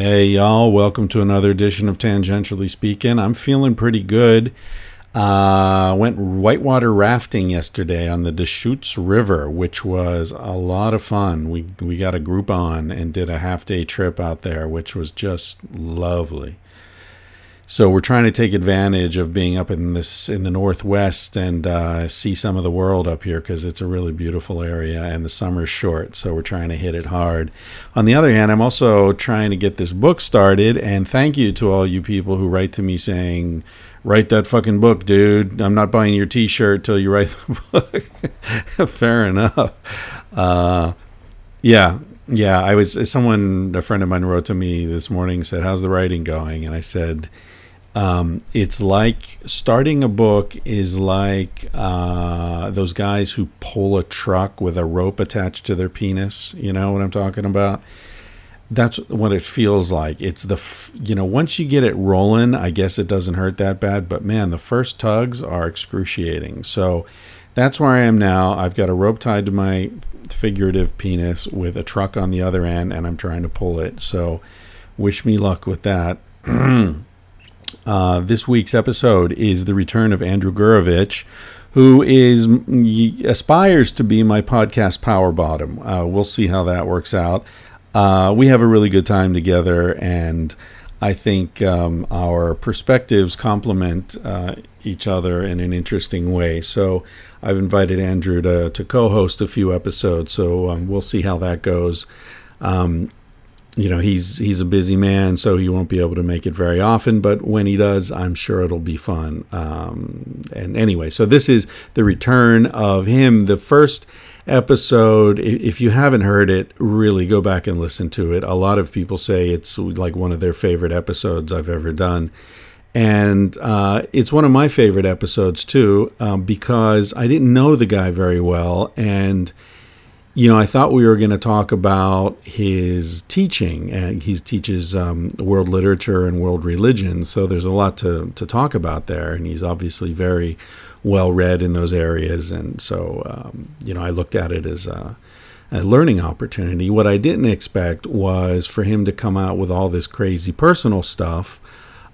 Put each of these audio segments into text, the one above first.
Hey, y'all, welcome to another edition of Tangentially Speaking. I'm feeling pretty good. Uh, went whitewater rafting yesterday on the Deschutes River, which was a lot of fun. We, we got a group on and did a half day trip out there, which was just lovely. So we're trying to take advantage of being up in this in the northwest and uh, see some of the world up here because it's a really beautiful area and the summer's short. So we're trying to hit it hard. On the other hand, I'm also trying to get this book started. And thank you to all you people who write to me saying, "Write that fucking book, dude. I'm not buying your T-shirt till you write the book." Fair enough. Uh, yeah, yeah. I was someone a friend of mine wrote to me this morning said, "How's the writing going?" And I said um, it's like starting a book is like uh, those guys who pull a truck with a rope attached to their penis. You know what I'm talking about? That's what it feels like. It's the, f- you know, once you get it rolling, I guess it doesn't hurt that bad. But man, the first tugs are excruciating. So that's where I am now. I've got a rope tied to my figurative penis with a truck on the other end, and I'm trying to pull it. So wish me luck with that. Uh, this week's episode is the return of Andrew Gurevich, who is aspires to be my podcast power bottom. Uh, we'll see how that works out. Uh, we have a really good time together, and I think um, our perspectives complement uh, each other in an interesting way. So I've invited Andrew to, to co-host a few episodes. So um, we'll see how that goes. Um, you know he's he's a busy man, so he won't be able to make it very often. But when he does, I'm sure it'll be fun. Um, and anyway, so this is the return of him. The first episode, if you haven't heard it, really go back and listen to it. A lot of people say it's like one of their favorite episodes I've ever done. And uh, it's one of my favorite episodes too, um, because I didn't know the guy very well. And you know, I thought we were going to talk about his teaching, and he teaches um, world literature and world religion. So there's a lot to to talk about there, and he's obviously very well read in those areas. And so, um, you know, I looked at it as a, a learning opportunity. What I didn't expect was for him to come out with all this crazy personal stuff.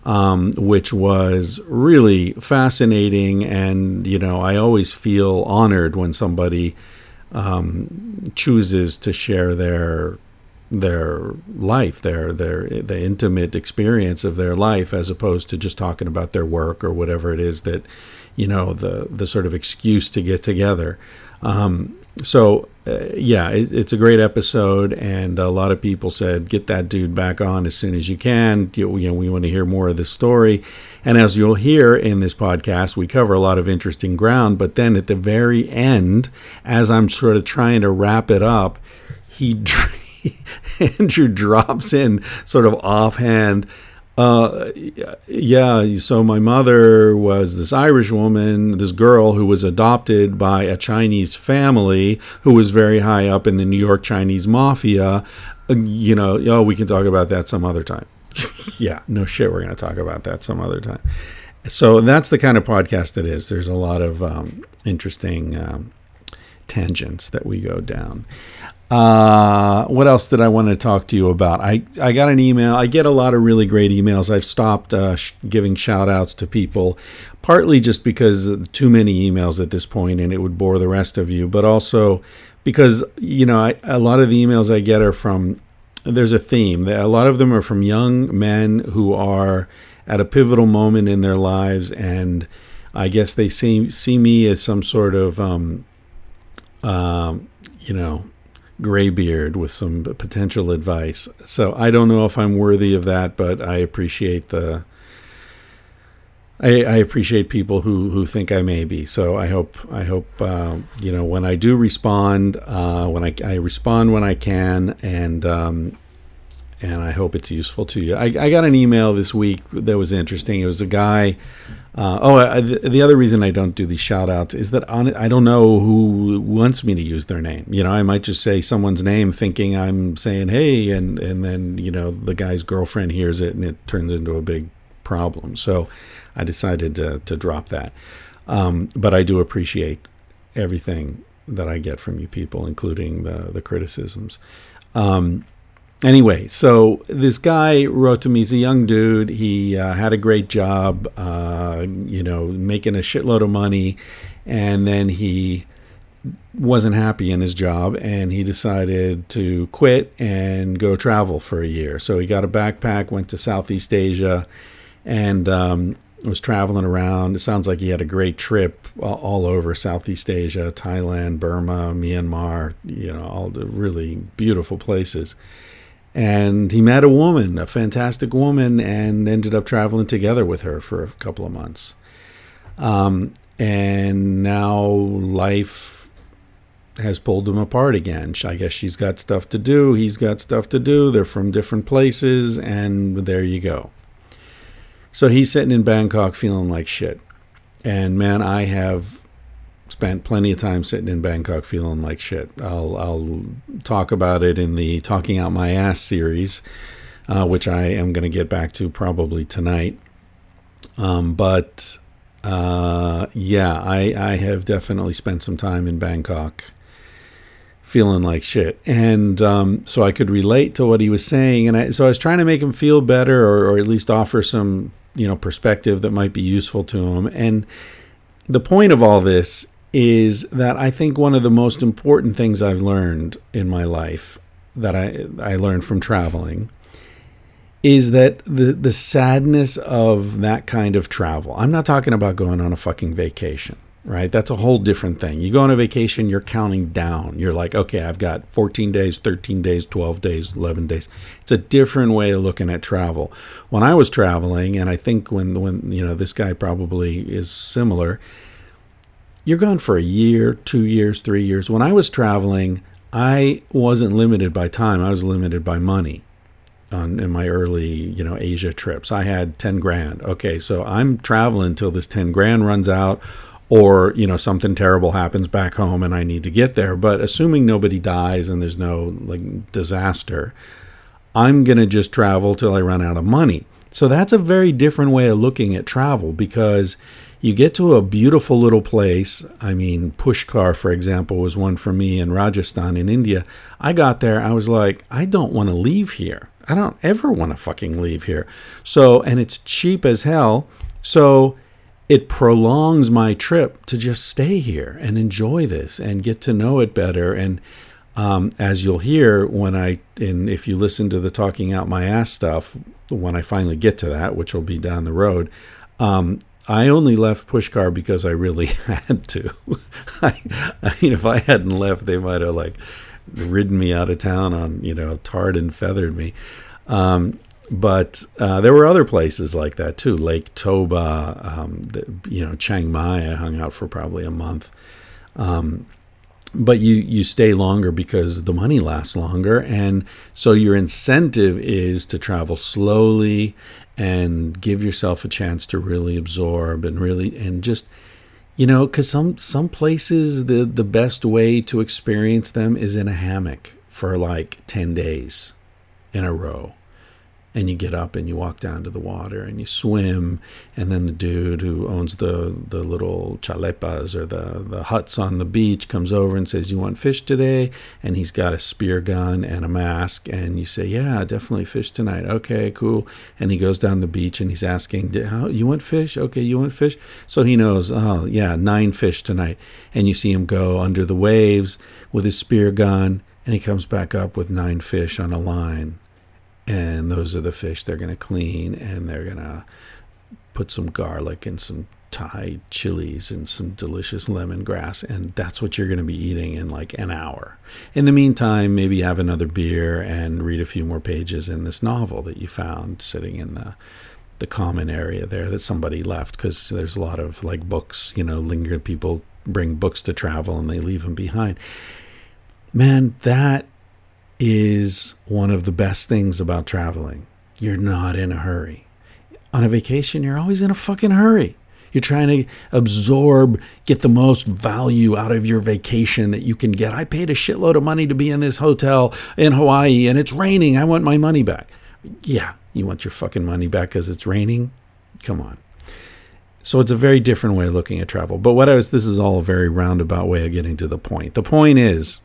Um, which was really fascinating, and you know, I always feel honored when somebody um, chooses to share their their life, their their the intimate experience of their life, as opposed to just talking about their work or whatever it is that you know the the sort of excuse to get together. Um, so uh, yeah, it, it's a great episode, and a lot of people said get that dude back on as soon as you can. You, you know, we want to hear more of this story, and as you'll hear in this podcast, we cover a lot of interesting ground. But then at the very end, as I'm sort of trying to wrap it up, he Andrew drops in sort of offhand uh, yeah, so my mother was this Irish woman, this girl who was adopted by a Chinese family who was very high up in the New York Chinese mafia. You know, oh, we can talk about that some other time. yeah, no shit, we're going to talk about that some other time. So that's the kind of podcast it is. There's a lot of um, interesting um, tangents that we go down. Uh, what else did I want to talk to you about? I, I got an email. I get a lot of really great emails. I've stopped uh, sh- giving shout outs to people, partly just because too many emails at this point and it would bore the rest of you, but also because, you know, I, a lot of the emails I get are from, there's a theme. A lot of them are from young men who are at a pivotal moment in their lives and I guess they see, see me as some sort of, um, um, you know, graybeard with some potential advice. So I don't know if I'm worthy of that, but I appreciate the. I, I appreciate people who, who think I may be. So I hope I hope uh, you know when I do respond, uh, when I, I respond when I can, and um, and I hope it's useful to you. I, I got an email this week that was interesting. It was a guy uh, oh, I, the other reason I don't do these shout outs is that on, I don't know who wants me to use their name. You know, I might just say someone's name thinking I'm saying, hey, and, and then, you know, the guy's girlfriend hears it and it turns into a big problem. So I decided to, to drop that. Um, but I do appreciate everything that I get from you people, including the the criticisms. Um, anyway, so this guy wrote to me. He's a young dude. He uh, had a great job, uh, you know, making a shitload of money, and then he wasn't happy in his job and he decided to quit and go travel for a year. So he got a backpack, went to Southeast Asia, and um, was traveling around. It sounds like he had a great trip all over Southeast Asia, Thailand, Burma, Myanmar, you know, all the really beautiful places. And he met a woman, a fantastic woman, and ended up traveling together with her for a couple of months. Um, and now life has pulled them apart again. I guess she's got stuff to do. He's got stuff to do. They're from different places, and there you go. So he's sitting in Bangkok feeling like shit. And man, I have spent plenty of time sitting in Bangkok feeling like shit. I'll, I'll talk about it in the Talking Out My Ass series, uh, which I am going to get back to probably tonight. Um, but uh, yeah, I, I have definitely spent some time in Bangkok feeling like shit. And um, so I could relate to what he was saying. And I, so I was trying to make him feel better or, or at least offer some, you know, perspective that might be useful to him. And the point of all this is that I think one of the most important things I've learned in my life that I, I learned from traveling is that the, the sadness of that kind of travel. I'm not talking about going on a fucking vacation right? That's a whole different thing. You go on a vacation, you're counting down. You're like, okay, I've got 14 days, 13 days, 12 days, 11 days. It's a different way of looking at travel. When I was traveling, and I think when when you know this guy probably is similar, you're gone for a year, two years, three years. When I was traveling, I wasn't limited by time. I was limited by money. On in my early, you know, Asia trips, I had ten grand. Okay, so I'm traveling until this ten grand runs out, or you know something terrible happens back home and I need to get there. But assuming nobody dies and there's no like disaster, I'm gonna just travel till I run out of money. So that's a very different way of looking at travel because you get to a beautiful little place. I mean, Pushkar, for example, was one for me in Rajasthan in India. I got there, I was like, I don't want to leave here. I don't ever want to fucking leave here. So, and it's cheap as hell. So, it prolongs my trip to just stay here and enjoy this and get to know it better. And um, as you'll hear when I, and if you listen to the talking out my ass stuff, when I finally get to that, which will be down the road, um, I only left Pushkar because I really had to. I, I mean, if I hadn't left, they might have like ridden me out of town on, you know, tarred and feathered me. Um, but uh, there were other places like that too, Lake Toba, um, the, you know, Chiang Mai. I hung out for probably a month. Um, but you you stay longer because the money lasts longer, and so your incentive is to travel slowly and give yourself a chance to really absorb and really and just you know because some some places the the best way to experience them is in a hammock for like 10 days in a row and you get up and you walk down to the water and you swim and then the dude who owns the the little chalepas or the the huts on the beach comes over and says you want fish today? And he's got a spear gun and a mask and you say yeah definitely fish tonight. Okay cool. And he goes down the beach and he's asking how you want fish? Okay you want fish? So he knows oh yeah nine fish tonight. And you see him go under the waves with his spear gun and he comes back up with nine fish on a line and those are the fish they're going to clean and they're going to put some garlic and some Thai chilies and some delicious lemongrass, and that's what you're going to be eating in like an hour. In the meantime, maybe have another beer and read a few more pages in this novel that you found sitting in the the common area there that somebody left because there's a lot of like books, you know, linger people bring books to travel and they leave them behind. Man, that is one of the best things about traveling. You're not in a hurry. On a vacation, you're always in a fucking hurry. You're trying to absorb, get the most value out of your vacation that you can get. I paid a shitload of money to be in this hotel in Hawaii and it's raining. I want my money back. Yeah, you want your fucking money back because it's raining? Come on. So it's a very different way of looking at travel. But what I was, this is all a very roundabout way of getting to the point. The point is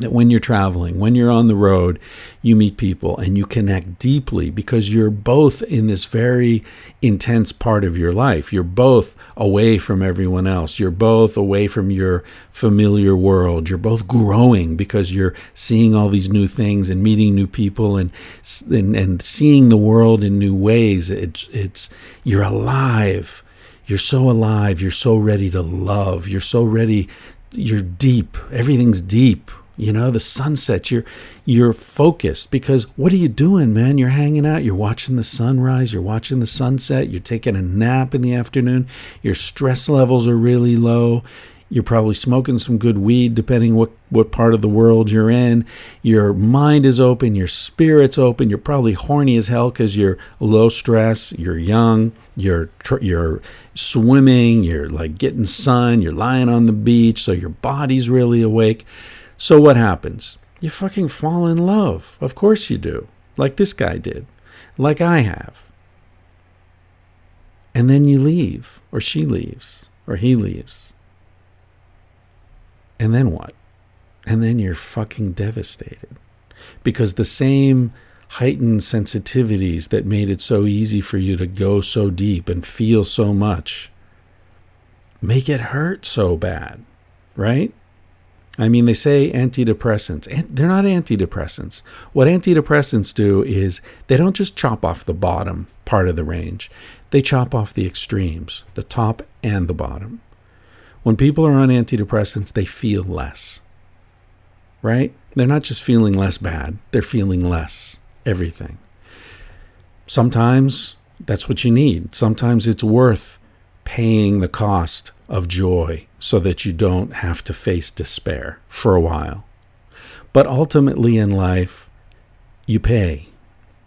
that when you're traveling, when you're on the road, you meet people and you connect deeply because you're both in this very intense part of your life. You're both away from everyone else. You're both away from your familiar world. You're both growing because you're seeing all these new things and meeting new people and and, and seeing the world in new ways. It's it's you're alive. You're so alive. You're so ready to love. You're so ready. You're deep. Everything's deep you know the sunset you're you're focused because what are you doing man? You're hanging out. You're watching the sunrise. You're watching the sunset. You're taking a nap in the afternoon. Your stress levels are really low. You're probably smoking some good weed depending what what part of the world you're in. Your mind is open. Your spirit's open. You're probably horny as hell cuz you're low stress. You're young. You're you're swimming. You're like getting sun. You're lying on the beach. So your body's really awake so what happens? You fucking fall in love. Of course you do. Like this guy did. Like I have. And then you leave, or she leaves, or he leaves. And then what? And then you're fucking devastated. Because the same heightened sensitivities that made it so easy for you to go so deep and feel so much make it hurt so bad, right? I mean, they say antidepressants. They're not antidepressants. What antidepressants do is they don't just chop off the bottom part of the range, they chop off the extremes, the top and the bottom. When people are on antidepressants, they feel less, right? They're not just feeling less bad, they're feeling less everything. Sometimes that's what you need. Sometimes it's worth paying the cost of joy so that you don't have to face despair for a while. But ultimately in life, you pay,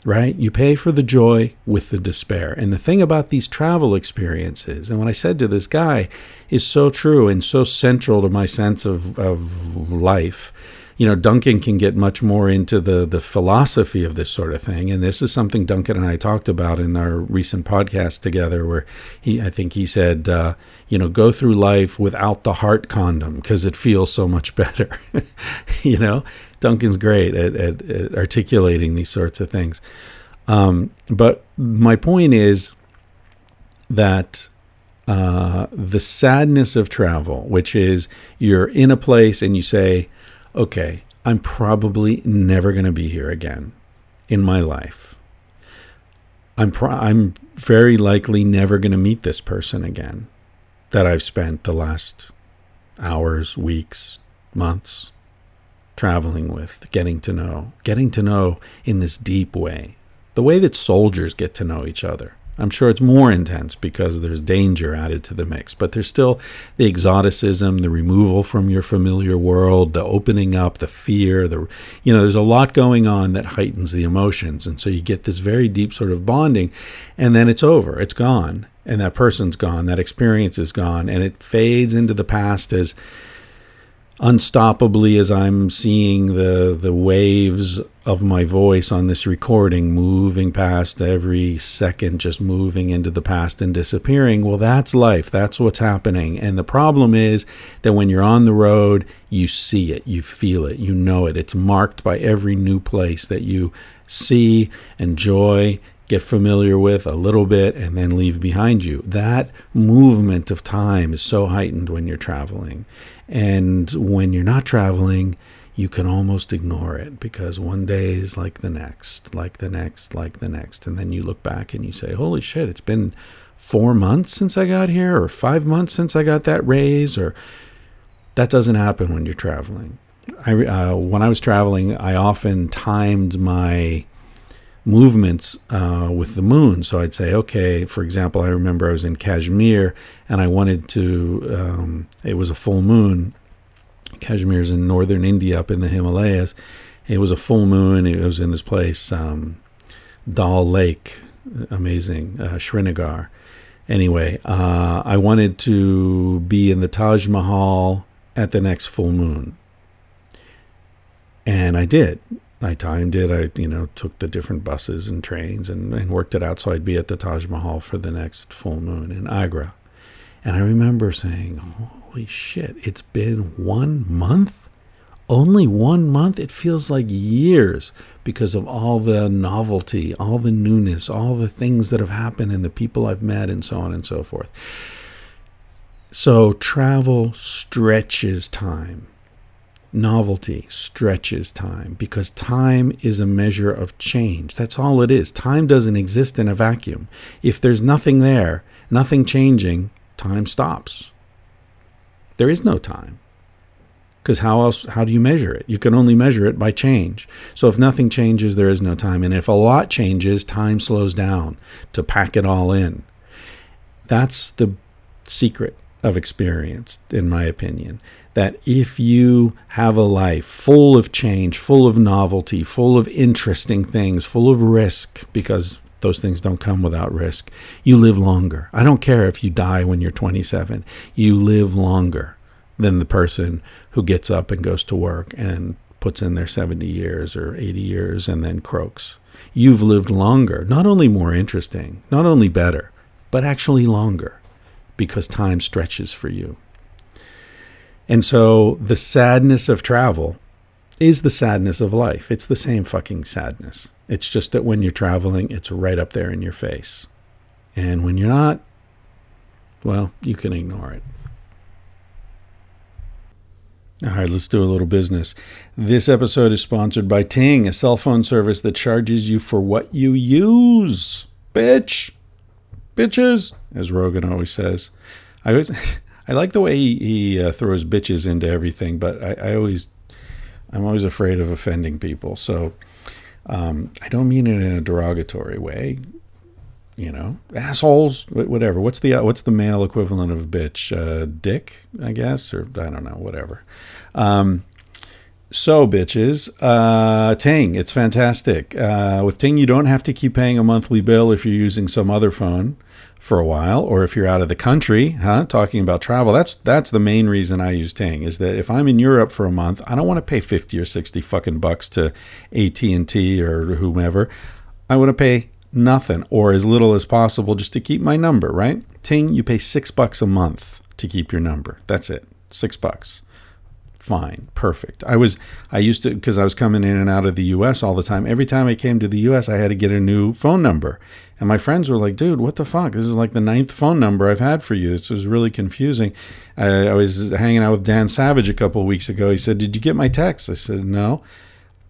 right? You pay for the joy with the despair. And the thing about these travel experiences, and what I said to this guy is so true and so central to my sense of, of life you know, Duncan can get much more into the the philosophy of this sort of thing, and this is something Duncan and I talked about in our recent podcast together, where he, I think he said, uh, you know, go through life without the heart condom because it feels so much better. you know, Duncan's great at, at, at, articulating these sorts of things. Um, but my point is that uh, the sadness of travel, which is you're in a place and you say okay, I'm probably never going to be here again in my life. I'm pro- I'm very likely never going to meet this person again that I've spent the last hours, weeks, months traveling with, getting to know, getting to know in this deep way. The way that soldiers get to know each other. I'm sure it's more intense because there's danger added to the mix, but there's still the exoticism, the removal from your familiar world, the opening up, the fear, the you know, there's a lot going on that heightens the emotions. And so you get this very deep sort of bonding and then it's over. It's gone. And that person's gone, that experience is gone, and it fades into the past as unstoppably as I'm seeing the the waves of my voice on this recording moving past every second just moving into the past and disappearing well that's life. That's what's happening. And the problem is that when you're on the road you see it. You feel it. You know it. It's marked by every new place that you see enjoy get familiar with a little bit and then leave behind you. That movement of time is so heightened when you're traveling. And when you're not traveling, you can almost ignore it because one day is like the next, like the next, like the next. And then you look back and you say, holy shit, it's been four months since I got here, or five months since I got that raise, or that doesn't happen when you're traveling. I, uh, when I was traveling, I often timed my movements uh, with the moon. So I'd say, okay, for example, I remember I was in Kashmir and I wanted to, um, it was a full moon. Kashmir is in northern India up in the Himalayas. It was a full moon. It was in this place, um, Dal Lake, amazing, uh, Srinagar. Anyway, uh, I wanted to be in the Taj Mahal at the next full moon. And I did I timed it. I, you know, took the different buses and trains and, and worked it out so I'd be at the Taj Mahal for the next full moon in Agra. And I remember saying, holy shit, it's been one month? Only one month? It feels like years because of all the novelty, all the newness, all the things that have happened and the people I've met and so on and so forth. So travel stretches time novelty stretches time because time is a measure of change. That's all it is. Time doesn't exist in a vacuum. If there's nothing there, nothing changing, time stops. There is no time. Because how else how do you measure it? You can only measure it by change. So if nothing changes, there is no time. And if a lot changes, time slows down to pack it all in. That's the secret of experience, in my opinion that if you have a life full of change, full of novelty, full of interesting things, full of risk, because those things don't come without risk, you live longer. I don't care if you die when you're 27, you live longer than the person who gets up and goes to work and puts in their 70 years or 80 years and then croaks. You've lived longer, not only more interesting, not only better, but actually longer because time stretches for you. And so the sadness of travel is the sadness of life. It's the same fucking sadness. It's just that when you're traveling, it's right up there in your face. And when you're not, well, you can ignore it. All right, let's do a little business. This episode is sponsored by Ting, a cell phone service that charges you for what you use. Bitch. Bitches, as Rogan always says. I always I like the way he, he uh, throws bitches into everything, but I, I, always, I'm always afraid of offending people. So um, I don't mean it in a derogatory way. You know, assholes, whatever. What's the uh, what's the male equivalent of bitch? Uh, dick, I guess, or I don't know, whatever. Um, so, bitches, uh, Ting, it's fantastic. Uh, with Ting, you don't have to keep paying a monthly bill if you're using some other phone for a while, or if you're out of the country, huh? Talking about travel, that's that's the main reason I use Ting. Is that if I'm in Europe for a month, I don't want to pay fifty or sixty fucking bucks to AT and T or whomever. I want to pay nothing or as little as possible just to keep my number. Right? Ting, you pay six bucks a month to keep your number. That's it, six bucks fine, perfect. I was I used to because I was coming in and out of the U.S. all the time. Every time I came to the U.S., I had to get a new phone number, and my friends were like, "Dude, what the fuck? This is like the ninth phone number I've had for you. This is really confusing." I, I was hanging out with Dan Savage a couple of weeks ago. He said, "Did you get my text?" I said, "No."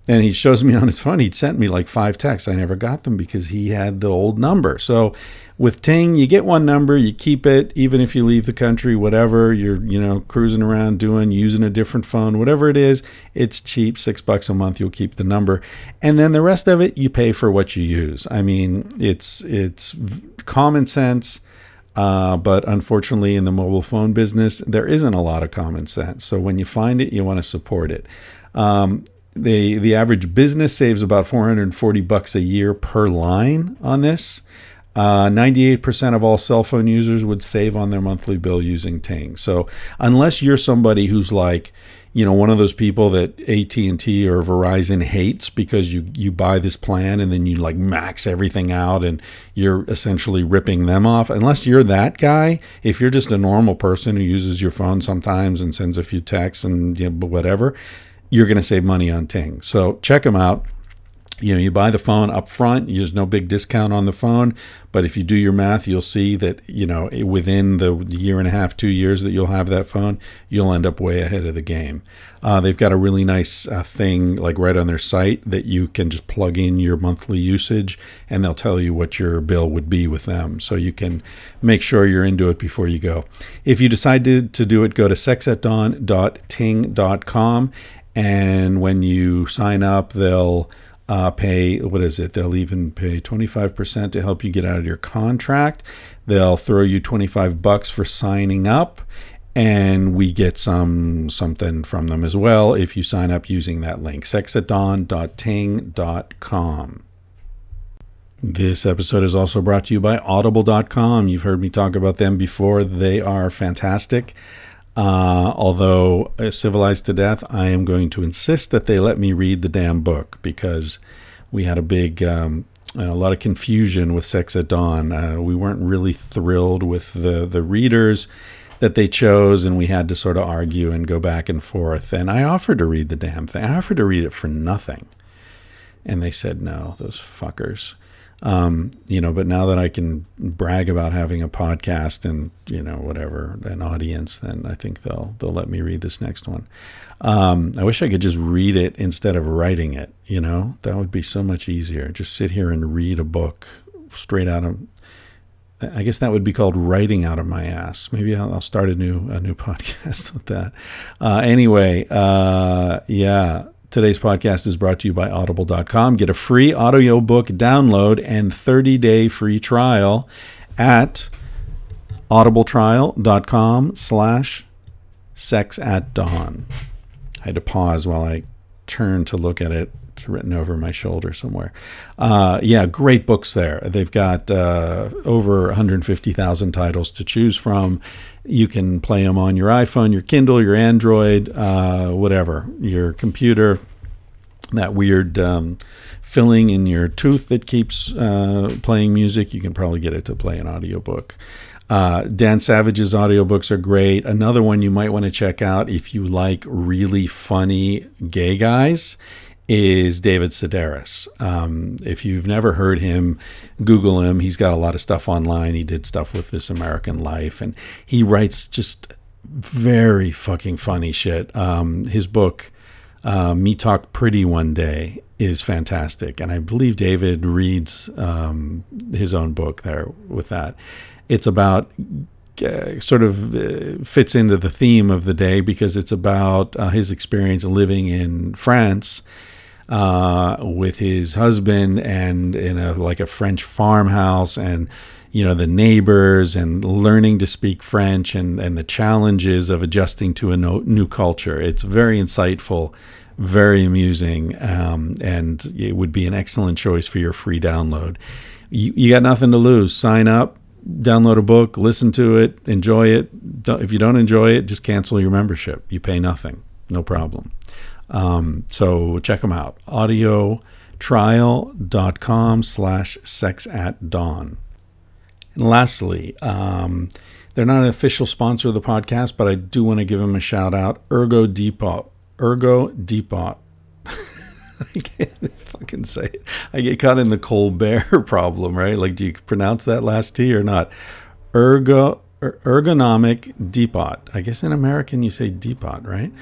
And he shows me on his phone, he'd sent me like five texts. I never got them because he had the old number. So with Ting, you get one number, you keep it, even if you leave the country, whatever, you're, you know, cruising around doing, using a different phone, whatever it is, it's cheap, six bucks a month, you'll keep the number. And then the rest of it, you pay for what you use. I mean, it's, it's common sense. Uh, but unfortunately, in the mobile phone business, there isn't a lot of common sense. So when you find it, you want to support it. Um, the the average business saves about 440 bucks a year per line on this. Uh, 98% of all cell phone users would save on their monthly bill using Ting. So unless you're somebody who's like, you know, one of those people that AT&T or Verizon hates because you you buy this plan and then you like max everything out and you're essentially ripping them off. Unless you're that guy, if you're just a normal person who uses your phone sometimes and sends a few texts and you know, whatever, you're going to save money on Ting. So check them out. You know, you buy the phone up front, there's no big discount on the phone. But if you do your math, you'll see that, you know, within the year and a half, two years that you'll have that phone, you'll end up way ahead of the game. Uh, they've got a really nice uh, thing, like right on their site, that you can just plug in your monthly usage and they'll tell you what your bill would be with them. So you can make sure you're into it before you go. If you decide to, to do it, go to sexatdawn.ting.com and when you sign up, they'll uh, pay what is it? They'll even pay 25% to help you get out of your contract. They'll throw you 25 bucks for signing up, and we get some something from them as well if you sign up using that link sexatdawn.ting.com. This episode is also brought to you by audible.com. You've heard me talk about them before. They are fantastic. Uh, although uh, civilized to death, I am going to insist that they let me read the damn book because we had a big, um, a lot of confusion with Sex at Dawn. Uh, we weren't really thrilled with the the readers that they chose, and we had to sort of argue and go back and forth. And I offered to read the damn thing. I offered to read it for nothing, and they said no. Those fuckers. Um, you know, but now that I can brag about having a podcast and you know whatever an audience, then I think they'll they'll let me read this next one. Um, I wish I could just read it instead of writing it. You know, that would be so much easier. Just sit here and read a book straight out of. I guess that would be called writing out of my ass. Maybe I'll, I'll start a new a new podcast with that. Uh, anyway, uh, yeah. Today's podcast is brought to you by audible.com. Get a free audiobook download and 30-day free trial at audibletrial.com slash sex at dawn. I had to pause while I turned to look at it. It's written over my shoulder somewhere. Uh, yeah, great books there. They've got uh, over 150,000 titles to choose from. You can play them on your iPhone, your Kindle, your Android, uh, whatever, your computer. That weird um, filling in your tooth that keeps uh, playing music, you can probably get it to play an audiobook. Uh, Dan Savage's audiobooks are great. Another one you might want to check out if you like really funny gay guys is David Sedaris. Um, if you've never heard him, Google him. He's got a lot of stuff online. He did stuff with This American Life, and he writes just very fucking funny shit. Um, his book, uh, Me Talk Pretty One Day, is fantastic, and I believe David reads um, his own book there with that. It's about uh, sort of uh, fits into the theme of the day because it's about uh, his experience living in France uh, with his husband and in a like a French farmhouse and you know the neighbors and learning to speak French and and the challenges of adjusting to a no, new culture. It's very insightful, very amusing, um, and it would be an excellent choice for your free download. You, you got nothing to lose. Sign up download a book, listen to it, enjoy it. If you don't enjoy it, just cancel your membership. You pay nothing, no problem. Um, so check them out. audiotrial.com slash sex at dawn. And lastly, um, they're not an official sponsor of the podcast, but I do want to give them a shout out. Ergo Depot. Ergo Depot. I can't fucking say it. I get caught in the Colbert problem, right? Like, do you pronounce that last T or not? Ergo, er, ergonomic depot. I guess in American you say depot, right?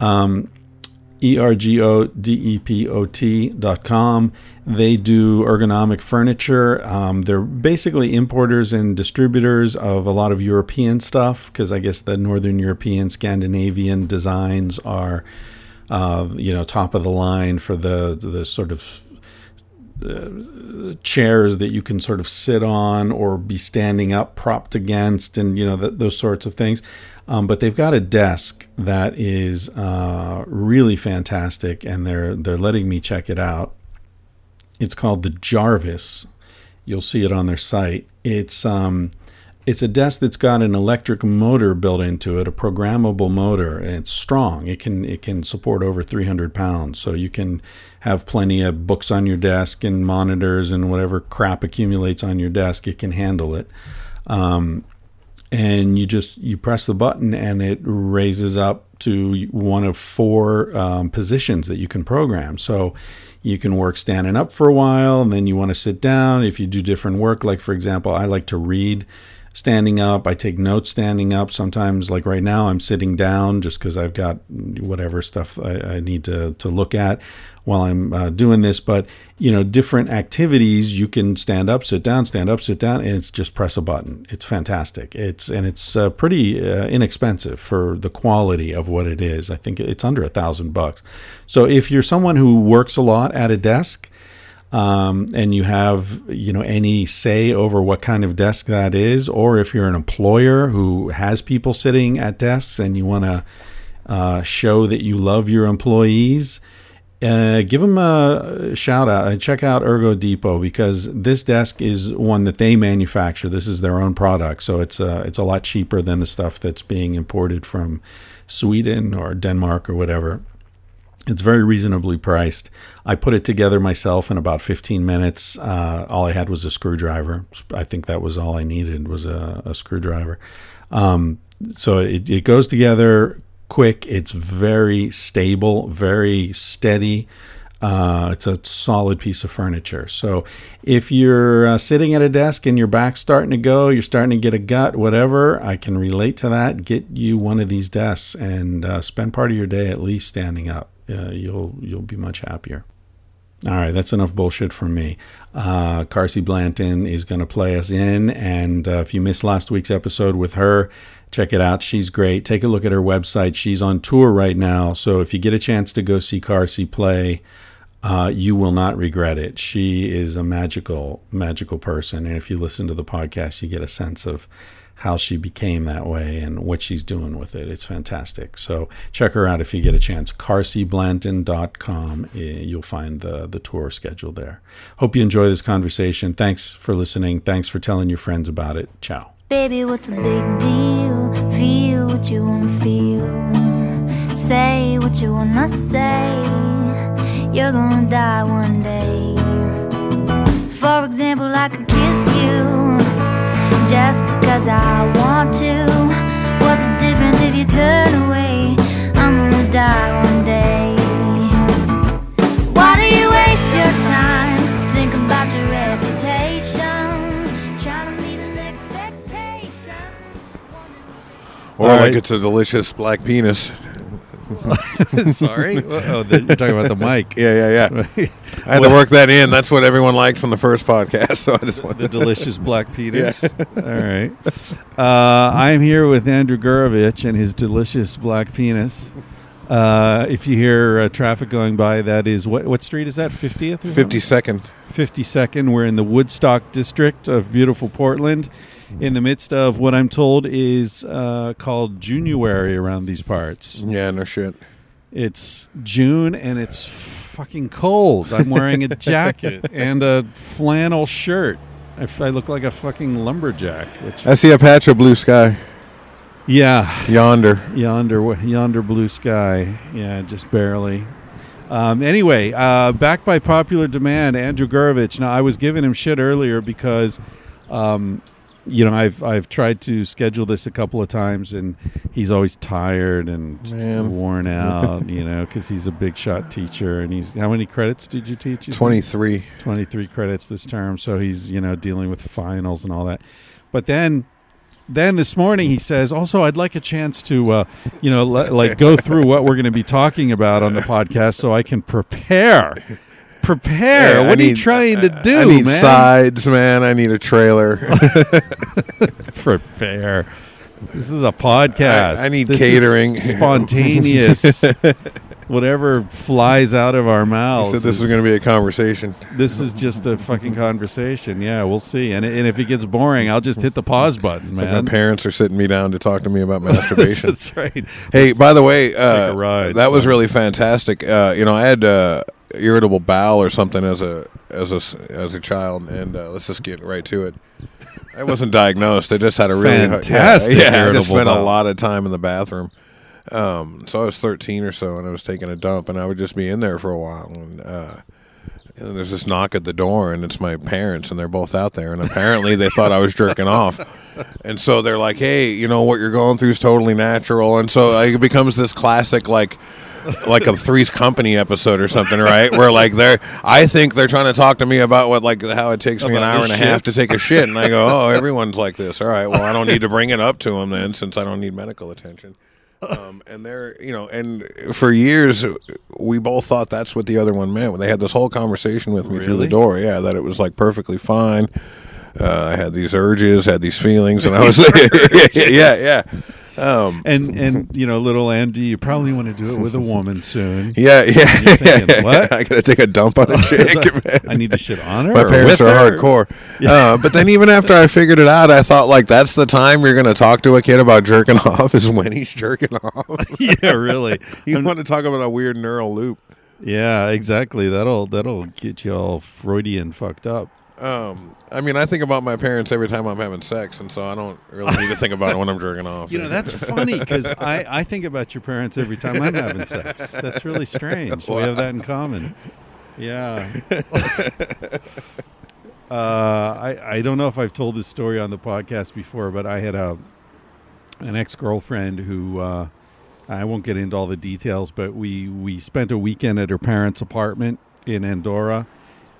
Um, E R G O D E P O T dot com. They do ergonomic furniture. Um, they're basically importers and distributors of a lot of European stuff because I guess the Northern European, Scandinavian designs are, uh, you know, top of the line for the the sort of uh, chairs that you can sort of sit on or be standing up, propped against, and you know th- those sorts of things. Um, but they've got a desk that is uh, really fantastic, and they're they're letting me check it out. It's called the Jarvis. You'll see it on their site. It's um, it's a desk that's got an electric motor built into it, a programmable motor, it's strong. It can it can support over 300 pounds, so you can have plenty of books on your desk and monitors and whatever crap accumulates on your desk. It can handle it. Um, and you just you press the button and it raises up to one of four um, positions that you can program. So you can work standing up for a while and then you want to sit down. If you do different work like for example i like to read standing up. I take notes standing up. Sometimes like right now i'm sitting down just because i've got whatever stuff I, I, need to, to look at while I'm uh, doing this. But you know, different activities you can stand up, sit down, stand up, sit down, and it's just press a button. It's fantastic. It's and it's uh, pretty uh, inexpensive for the quality of what it is. I think it's under a thousand bucks. So if you're someone who works a lot at a desk. Um, and you have you know any say over what kind of desk that is, or if you're an employer who has people sitting at desks and you want to uh, show that you love your employees, uh, give them a shout out. Uh, check out Ergo Depot because this desk is one that they manufacture. This is their own product, so it's uh, it's a lot cheaper than the stuff that's being imported from Sweden or Denmark or whatever. It's very reasonably priced. I put it together myself in about 15 minutes. Uh, all I had was a screwdriver. I think that was all I needed was a, a screwdriver. Um, so it, it goes together quick. It's very stable, very steady. Uh, it's a solid piece of furniture. So if you're uh, sitting at a desk and your back's starting to go, you're starting to get a gut, whatever, I can relate to that. Get you one of these desks and uh, spend part of your day at least standing up uh, you'll you'll be much happier. All right, that's enough bullshit from me. Uh, Carsie Blanton is going to play us in, and uh, if you missed last week's episode with her, check it out. She's great. Take a look at her website. She's on tour right now, so if you get a chance to go see Carsie play, uh, you will not regret it. She is a magical, magical person, and if you listen to the podcast, you get a sense of how she became that way and what she's doing with it. It's fantastic. So check her out if you get a chance. CarsieBlanton.com. Eh, you'll find the, the tour schedule there. Hope you enjoy this conversation. Thanks for listening. Thanks for telling your friends about it. Ciao. Baby, what's the big deal? Feel what you wanna feel. Say what you wanna say. You're gonna die one day. For example, I could kiss you just because I want to. What's the difference if you turn away? I'm gonna die one day. Why do you waste your time? Or All like right. it's a delicious black penis. Sorry? Oh, you're talking about the mic. Yeah, yeah, yeah. I had to work that in. That's what everyone liked from the first podcast. So I just wanted the delicious black penis. All right. Uh, I'm here with Andrew Gurevich and his delicious black penis. Uh, if you hear uh, traffic going by, that is what what street is that? Fiftieth. fifty second. Fifty second. We're in the Woodstock district of beautiful Portland, in the midst of what I'm told is uh, called January around these parts. Yeah, no shit. It's June and it's fucking cold. I'm wearing a jacket and a flannel shirt. I look like a fucking lumberjack. I see a patch of blue sky yeah, yonder. yonder, yonder blue sky. Yeah, just barely. Um, anyway, uh, back by popular demand, Andrew Gurevich. Now, I was giving him shit earlier because, um, you know, I've I've tried to schedule this a couple of times, and he's always tired and Man. worn out. you know, because he's a big shot teacher, and he's how many credits did you teach? you said? Twenty three. 23 credits this term so he's you know dealing with finals and all that but then then this morning he says also i'd like a chance to uh, you know le- like go through what we're going to be talking about on the podcast so i can prepare prepare Yeah, what I are you trying to do I need man sides, man. I need a trailer. prepare this is a podcast I- I need This is catering. spontaneous whatever flies out of our mouths said this is- was going to be a conversation. This is just a fucking conversation. Yeah, we'll see. And and if it gets boring, I'll just hit the pause button, It's like man. my parents are sitting me down to talk to me about masturbation. That's right. Hey, by the way, uh, ride, that was really fantastic. Uh, you know, I had uh, irritable bowel or something as a as a as a child, and uh, let's just get right to it. I wasn't diagnosed. I just had a really Fantastic Yeah, yeah I just spent a lot of time in the bathroom. Um, so I was 13 or so, and I was taking a dump, and I would just be in there for a while, and. Uh, and there's this knock at the door, and it's my parents, and they're both out there. And apparently, they thought I was jerking off, and so they're like, "Hey, you know what you're going through is totally natural." And so like, it becomes this classic, like, like a Three's Company episode or something, right? Where like they're, I think they're trying to talk to me about what like how it takes me an hour and a half to take a shit, and I go, "Oh, everyone's like this. All right, well, I don't need to bring it up to them then, since I don't need medical attention." um, and they're you know and for years we both thought that's what the other one meant When they had this whole conversation with me through the door yeah that it was like perfectly fine uh, i had these urges had these feelings and i was like, yeah yeah um, And and you know, little Andy, you probably want to do it with a woman soon. yeah yeah, You're thinking, what? i gotta take a dump on a chick man. I need to shit on her. my parents are her? hardcore uh, but then even after i figured it out i thought like that's the time you're gonna talk to a kid about jerking off is when he's jerking off yeah, really. you want to talk about a weird neural loop Yeah, exactly. That'll that'll get you all Freudian fucked up. Um, I mean, I think about my parents every time I'm having sex, and so I don't really need to think about it when I'm jerking off. You know, that's funny because I, I think about your parents every time I'm having sex. That's really strange. We have that in common. Yeah. uh, I I don't know if I've told this story on the podcast before, but I had a an ex girlfriend who uh, I won't get into all the details, but we we spent a weekend at her parents' apartment in Andorra,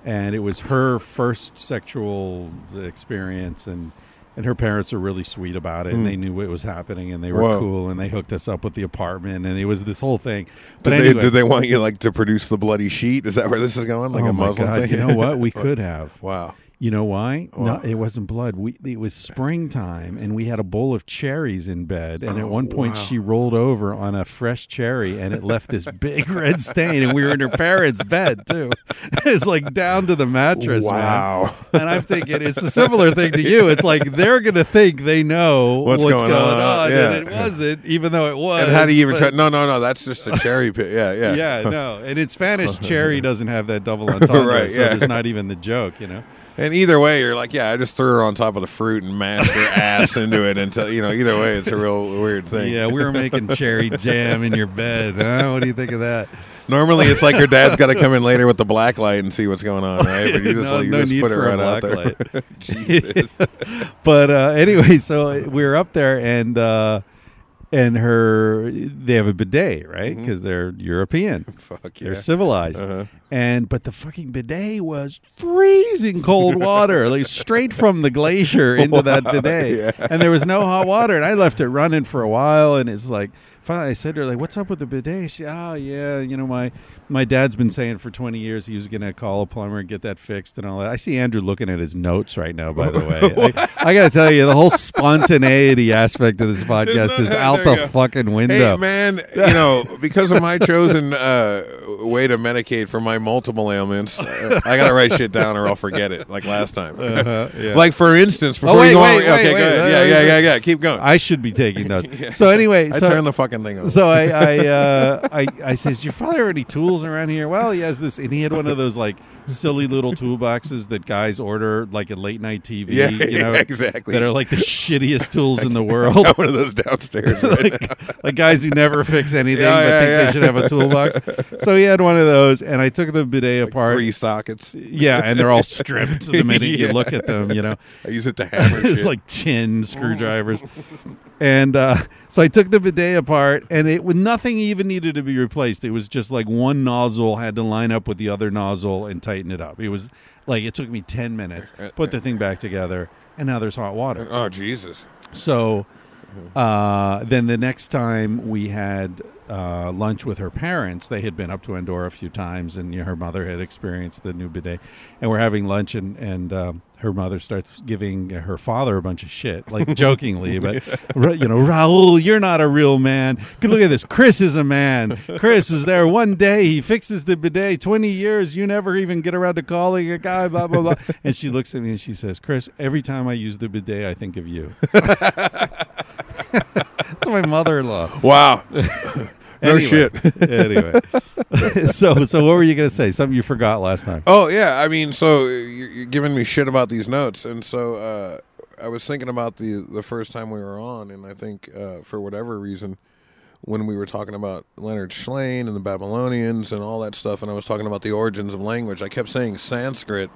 and it was her first sexual experience and. And her parents were really sweet about it, and Mm. they knew what was happening, and they were Whoa. cool, and they hooked us up with the apartment, and it was this whole thing. But Did, anyway, they, did they want you like to produce the bloody sheet? Is that where this is going? Like oh a my Muslim God, thing? You know what? We could have. wow. You know why? No, it wasn't blood. We it was springtime, and we had a bowl of cherries in bed. And at oh, one point, wow. she rolled over on a fresh cherry, and it left this big red stain. And we were in her parents' bed too. it's like down to the mattress. man. Wow. And I'm thinking it's a similar thing to you. It's like they're gonna think they know What's what's, going going, on, on, yeah. and it wasn't, even though it was. And how do you even but- try? No, no, no. That's just a cherry pit. Yeah, yeah. Yeah, no. And in Spanish, cherry doesn't have that double entendre, Right, so yeah. there's not even the joke, you know. And either way, you're like, yeah, I just threw her on top of the fruit and mashed her ass into it until you know. Either way, it's a real weird thing. Yeah, we were making cherry jam in your bed. Huh? What do you think of that? Normally, it's like your dad's got to come in later with the black light and see what's going on, right? But you just, No- like, you no just need put it right out black there. Jesus. But uh, anyway, so we were up there, and uh, and her they have a bidet, right? Mm-hmm. Because they're European, Fuck yeah. they're civilized, Uh-huh. and but the fucking bidet was freezing cold water, like straight from the glacier into that bidet, and there was no hot water, and I left it running for a while, and it's like. Finally, I said to her, "Like, what's up with the bidet?" She, "Oh, yeah, you know, my my dad's been saying for twenty years he was going to call a plumber and get that fixed and all that." I see Andrew looking at his notes right now. By the way, I, I got to tell you, the whole spontaneity aspect of this podcast is out the go. fucking window. Hey man, you know because of my chosen uh, way to medicate for my multiple ailments, uh, I gotta write shit down or I'll forget it. Like last time. Uh-huh, yeah. Like for instance, before wait, you go on, wait, wait, okay, wait, good, wait, yeah, wait, yeah, wait. yeah, yeah. Keep going. I should be taking notes. So anyway, I turn the fucking so I I, uh, I I says, "Your father have any tools around here?" Well, he has this, and he had one of those like silly little toolboxes that guys order like at late night TV. yeah, you know, exactly. that are like the shittiest tools in the world. One of those downstairs. right like, like guys who never fix anything Yeah, but yeah, think yeah. they should have a toolbox. So he had one of those, and I took the bidet apart. Three sockets. Yeah, and they're all stripped the minute you look at them. You know, I use it to hammer. it's like chin screwdrivers. And uh, so I took the bidet apart, and it with nothing even needed to be replaced. It was just like one nozzle had to line up with the other nozzle and tighten it up. It was like it took me ten minutes put the thing back together, and now there's hot water. oh Jesus. So uh, then the next time we had uh, lunch with her parents, they had been up to Andorra a few times, and you know, her mother had experienced the new bidet. And we're having lunch, and and um, her mother starts giving her father a bunch of shit, like jokingly, but "Ra- you know, Raul, you're not a real man. Look at this. Chris is a man. Chris is there one day. He fixes the bidet. Twenty years, you never even get around to calling a guy. Blah blah blah. And she looks at me and she says, "Chris, every time I use the bidet, I think of you." That's my mother-in-law. Wow. No shit. anyway, so so what were you going to say? Something you forgot last time? Oh yeah, I mean, so you're, you're giving me shit about these notes, and so uh, I was thinking about the the first time we were on, and I think uh, for whatever reason, when we were talking about Leonard Shlain and the Babylonians and all that stuff, and I was talking about the origins of language, I kept saying Sanskrit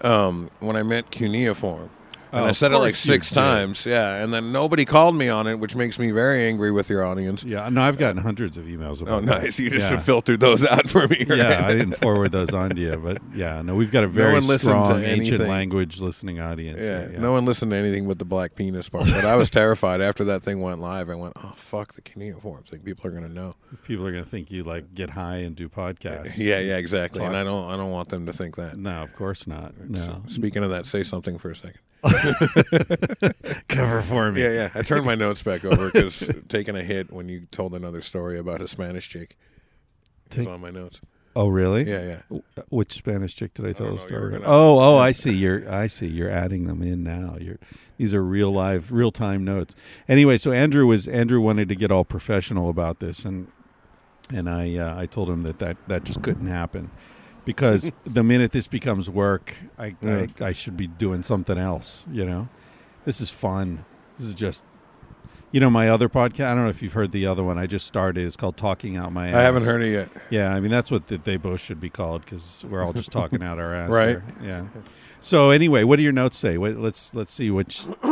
um, when I meant cuneiform. And Oh, I said it like six times, yeah. And then nobody called me on it, which makes me very angry with your audience. Yeah, no, I've gotten hundreds of emails about. Oh, nice! You just Yeah. filtered those out for me. Yeah. I didn't forward those on to you, but yeah, no, we've got a very to strong ancient language listening audience. Yeah, here, no one listened to anything but the black penis part. But I was terrified after that thing went live. I went, "Oh fuck, the cuneiform thing. People are gonna know." people are going to think you like get high and do podcasts. Yeah, yeah, exactly. And I don't, I don't want them to think that. No, of course not. No, Speaking of that, say something for a second. cover for me. Yeah, yeah. I turned my notes back over because taking a hit when you told another story about a Spanish chick was Take- on my notes. Oh, really? Yeah, yeah. Which Spanish chick did I tell the know. You were story? gonna- Oh, oh, I see. You're, I see. You're adding them in now. You're, these are real live, real time notes. Anyway, so Andrew was Andrew wanted to get all professional about this, and and I uh, I told him that, that that just couldn't happen because the minute this becomes work, I, Yeah. I I should be doing something else. You know, this is fun. This is just. You know my other podcast. I don't know if you've heard the other one. I just started. It's called "Talking Out My Ass." I haven't heard it yet. Yeah, I mean that's what th- they both should be called because we're all just talking out our ass, Right. here. Yeah. So anyway, what do your notes say? What, let's let's see which.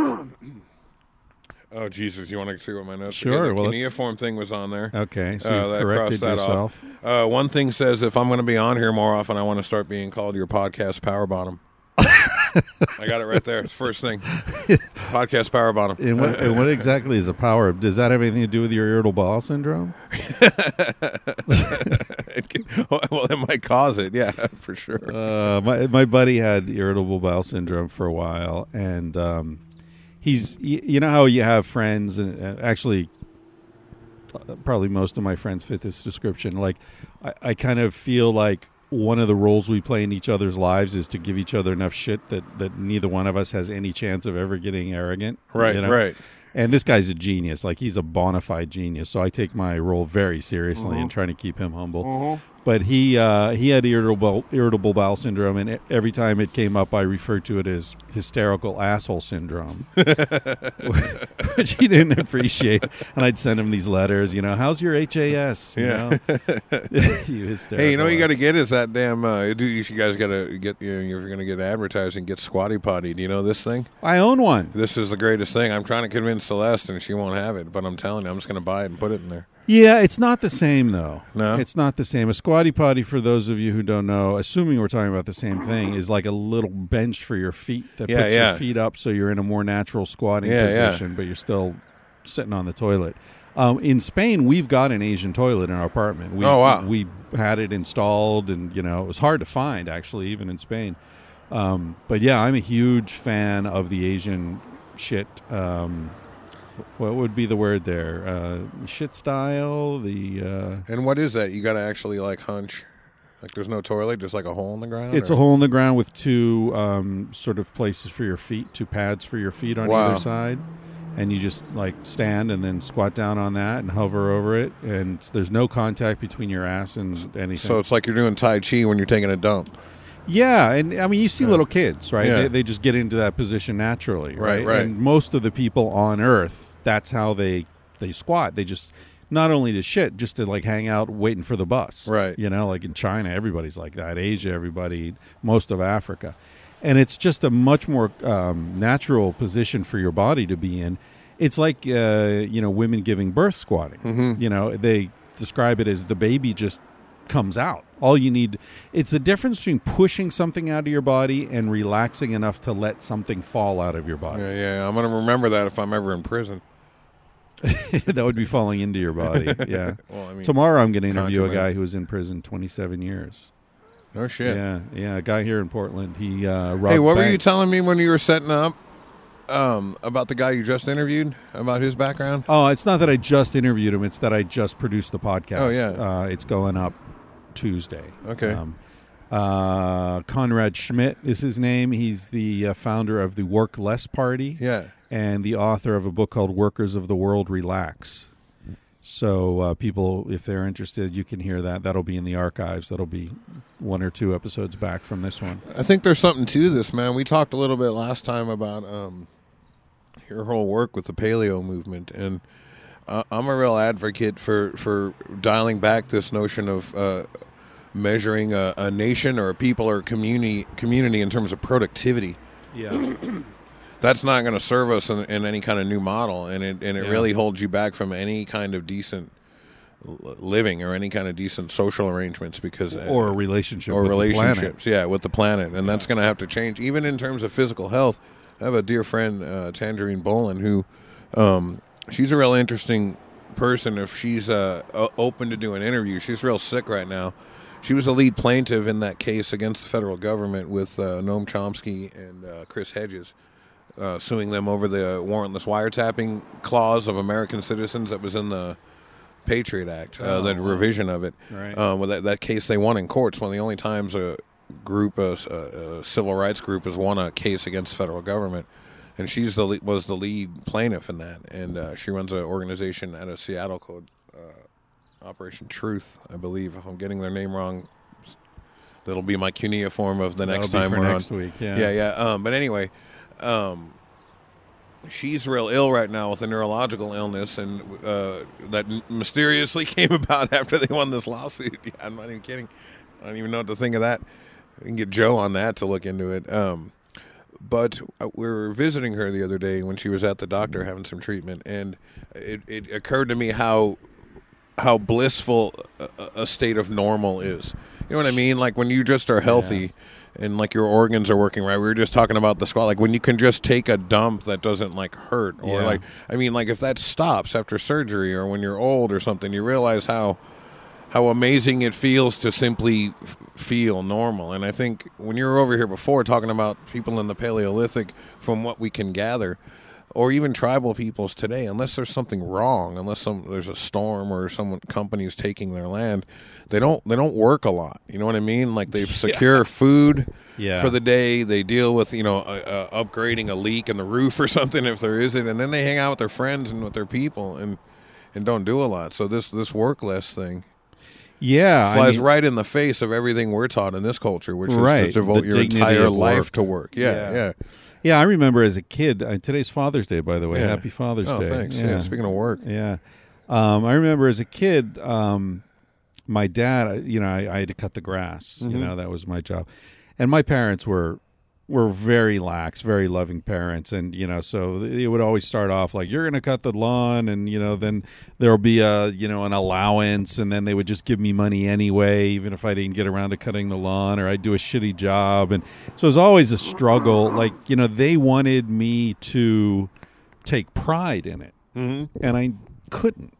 Oh Jesus! You want to see what my notes? Sure, The well, cuneiform thing was on there. Okay, so Uh, corrected crossed that off. yourself. Uh, one thing says if I'm going to be on here more often, I want to start being called your podcast power bottom. I got it right there. It's first thing. podcast power bottom. And what, and what exactly is a power? Does that have anything to do with your irritable bowel syndrome? It can- well, it might cause it. Yeah, for sure. Uh, my my buddy had irritable bowel syndrome for a while, and um, he's you know how you have friends, and uh, actually, probably most of my friends fit this description. Like, I, I kind of feel like one of the roles we play in each other's lives is to give each other enough shit that that neither one of us has any chance of ever getting arrogant. Right, you know? right. And this guy's a genius. Like he's a bona fide genius. So I take my role very seriously and trying to keep him humble. But he uh, he had irritable irritable bowel syndrome, and every time it came up, I referred to it as hysterical asshole syndrome, which he didn't appreciate. And I'd send him these letters. You know, how's your HAS? You Yeah. know? you hysterical. Hey, you know what you got to get is that damn. Uh, you guys got to get? You know, if you're going to get advertising, get Squatty Potty. Do you know this thing? I own one. This is the greatest thing. I'm trying to convince Celeste, and she won't have it. But I'm telling you, I'm just going to buy it and put it in there. Yeah, it's not the same though. No? it's not the same. A squatty potty, for those of you who don't know, assuming we're talking about the same thing, is like a little bench for your feet that Yeah, puts yeah. your feet up so you're in a more natural squatting Yeah, position, but you're still sitting on the toilet. Um, in Spain, we've got an Asian toilet in our apartment. We, Oh, wow. We had it installed, and you know it was hard to find actually, even in Spain. Um, but yeah, I'm a huge fan of the Asian shit. Um, what would be the word there? Uh, shit style. The uh, And what is that? You got to actually like hunch. Like there's no toilet, just like a hole in the ground. it's or- a hole in the ground with two um, sort of places for your feet, two pads for your feet on Wow. either side, and you just like stand and then squat down on that and hover over it, and there's no contact between your ass and anything. So it's like you're doing Tai Chi when you're taking a dump. Yeah, and I mean, you see little kids, right? Yeah. They, they just get into that position naturally, Right, right? right. And most of the people on Earth, that's how they they squat. They just not only to shit, just to like hang out waiting for the bus, Right. You know, like in China, everybody's like that. Asia, everybody, most of Africa, and it's just a much more um, natural position for your body to be in. It's like uh, you know, women giving birth squatting. Mm-hmm. You know, they describe it as the baby just comes out. All you need it's the difference between pushing something out of your body and relaxing enough to let something fall out of your body. Yeah, yeah. I'm gonna remember that if I'm ever in prison. that would be falling into your body. Yeah. Well, I mean, Tomorrow I'm going to interview a guy who was in prison 27 years. no shit. Yeah, yeah, a guy here in Portland. He uh Hey, what were you telling me when you were setting up um, about the guy you just interviewed about his background? Oh, it's not that I just interviewed him. It's that I just produced the podcast. Oh, yeah. Uh, it's going up Tuesday. Okay. Um, uh, Conrad Schmidt is his name. He's the uh, founder of the Work Less Party Yeah. and the author of a book called Workers of the World Relax. So, uh, people, if they're interested, you can hear that. That'll be in the archives. That'll be one or two episodes back from this one. I think there's something to this, man. We talked a little bit last time about um, your whole work with the paleo movement, and uh, I'm a real advocate for for dialing back this notion of uh, measuring a, a nation or a people or a community community in terms of productivity. Yeah. That's not going to serve us in, in any kind of new model, and it and it Yeah. really holds you back from any kind of decent living or any kind of decent social arrangements because uh, or a relationship or relationships, yeah, with the planet, and that's going to have to change, even in terms of physical health. I have a dear friend, uh, Tangerine Bolen, who um, she's a real interesting person. If she's uh, open to do an interview, she's real sick right now. She was the lead plaintiff in that case against the federal government with uh, Noam Chomsky and uh, Chris Hedges. Uh, suing them over the warrantless wiretapping clause of American citizens that was in the Patriot Act, uh, the revision of it. Right. Um, well, that, that case they won in courts. One of the only times a group, a, a, a civil rights group, has won a case against the federal government, and she's the was the lead plaintiff in that. And uh, she runs an organization out of Seattle called uh, Operation Truth, I believe. If I'm getting their name wrong, that'll be my cuneiform of the next That'll be time we're next on. week. Yeah. Yeah, yeah. Um, but anyway, um, she's real ill right now with a neurological illness, and uh, that mysteriously came about after they won this lawsuit. Yeah, I'm not even kidding. I don't even know what to think of that. We can get Joe on that to look into it. Um, but uh, we were visiting her the other day when she was at the doctor having some treatment, and it, it occurred to me how how blissful a, a state of normal is. You know what I mean? Like when you just are healthy and like your organs are working right. We were just talking about the squat. Like when you can just take a dump that doesn't like hurt, or Yeah. like I mean, like if that stops after surgery or when you're old or something, you realize how how amazing it feels to simply feel normal. And I think when you were over here before talking about people in the Paleolithic, from what we can gather, or even tribal peoples today, unless there's something wrong, unless some there's a storm or some company's taking their land, they don't they don't work a lot. You know what I mean? Like they secure food Yeah. for the day. They deal with you know uh, uh, upgrading a leak in the roof or something if there isn't, and then they hang out with their friends and with their people and and don't do a lot. So this this work less thing Yeah. I flies mean- right in the face of everything we're taught in this culture, which is Right, to devote your entire life to work. Yeah, Yeah. yeah. Yeah, I remember as a kid. Uh, today's Father's Day, by the way. Yeah. Happy Father's Day. Oh, Day. thanks. Yeah. Speaking of work, Yeah. Um, I remember as a kid, um, my dad, uh, you know, I, I had to cut the grass. Mm-hmm. You know, that was my job. And my parents were were very lax, very loving parents, and you know, so it would always start off like you're going to cut the lawn, and you know, then there'll be a you know an allowance, and then they would just give me money anyway, even if I didn't get around to cutting the lawn or I'd do a shitty job, and so it was always a struggle. Like you know, they wanted me to take pride in it mm-hmm. and I couldn't.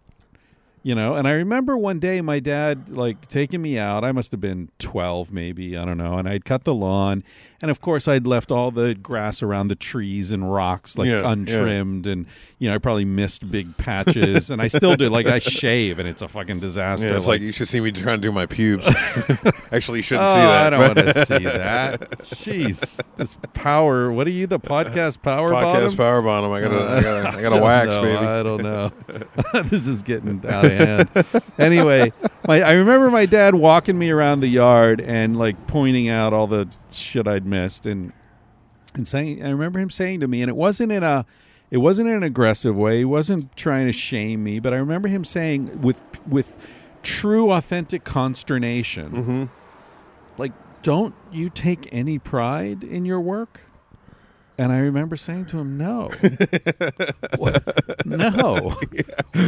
You know, and I remember one day my dad like taking me out. I must have been 12 maybe, I don't know, and I'd cut the lawn and of course I'd left all the grass around the trees and rocks like Yeah, yeah. untrimmed and you know, I probably missed big patches and I still do like I shave and it's a fucking disaster. yeah. It's like, you should see me trying to do my pubes. Actually, you shouldn't Oh, see that. I don't want to see that. Jeez, this power. What are you, the podcast power Podcast bottom? power bottom. I gotta, I gotta, I gotta don't wax, know. baby. I don't know. this is getting out of hand. anyway, my I remember my dad walking me around the yard and like pointing out all the shit I'd missed and and saying I remember him saying to me and it wasn't in a it wasn't in an aggressive way. He wasn't trying to shame me, but I remember him saying with with true authentic consternation mm-hmm. like don't you take any pride in your work and i remember saying to him no What? no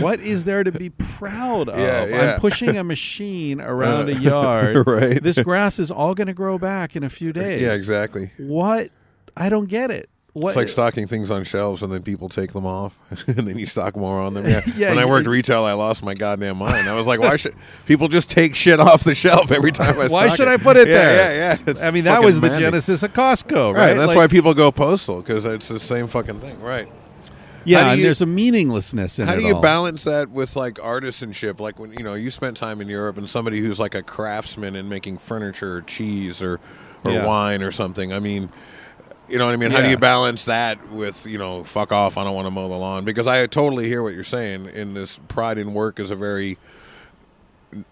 what is there to be proud of Yeah, yeah. i'm pushing a machine uh, around a yard Right. this grass is all going to grow back in a few days Yeah, exactly. what i don't get it what It's like stocking things on shelves and then people take them off and then you stock more on them. Yeah. Yeah, when I worked retail, I lost my goddamn mind. I was like, why should people just take shit off the shelf every time I why should it? I put it yeah, there? Yeah, yeah. It's I mean, that was the mandy. genesis of Costco, right? Right. That's Like- why people go postal because it's the same fucking thing. Right. yeah, How do and there's a meaninglessness in How it do you all. balance that with like artisanship? Like when you know you spent time in Europe and somebody who's like a craftsman and making furniture or cheese or or Yeah. wine or something. I mean, you know what I mean? How do you balance that with you know fuck off? I don't want to mow the lawn because I totally hear what you're saying. In this pride in work is a very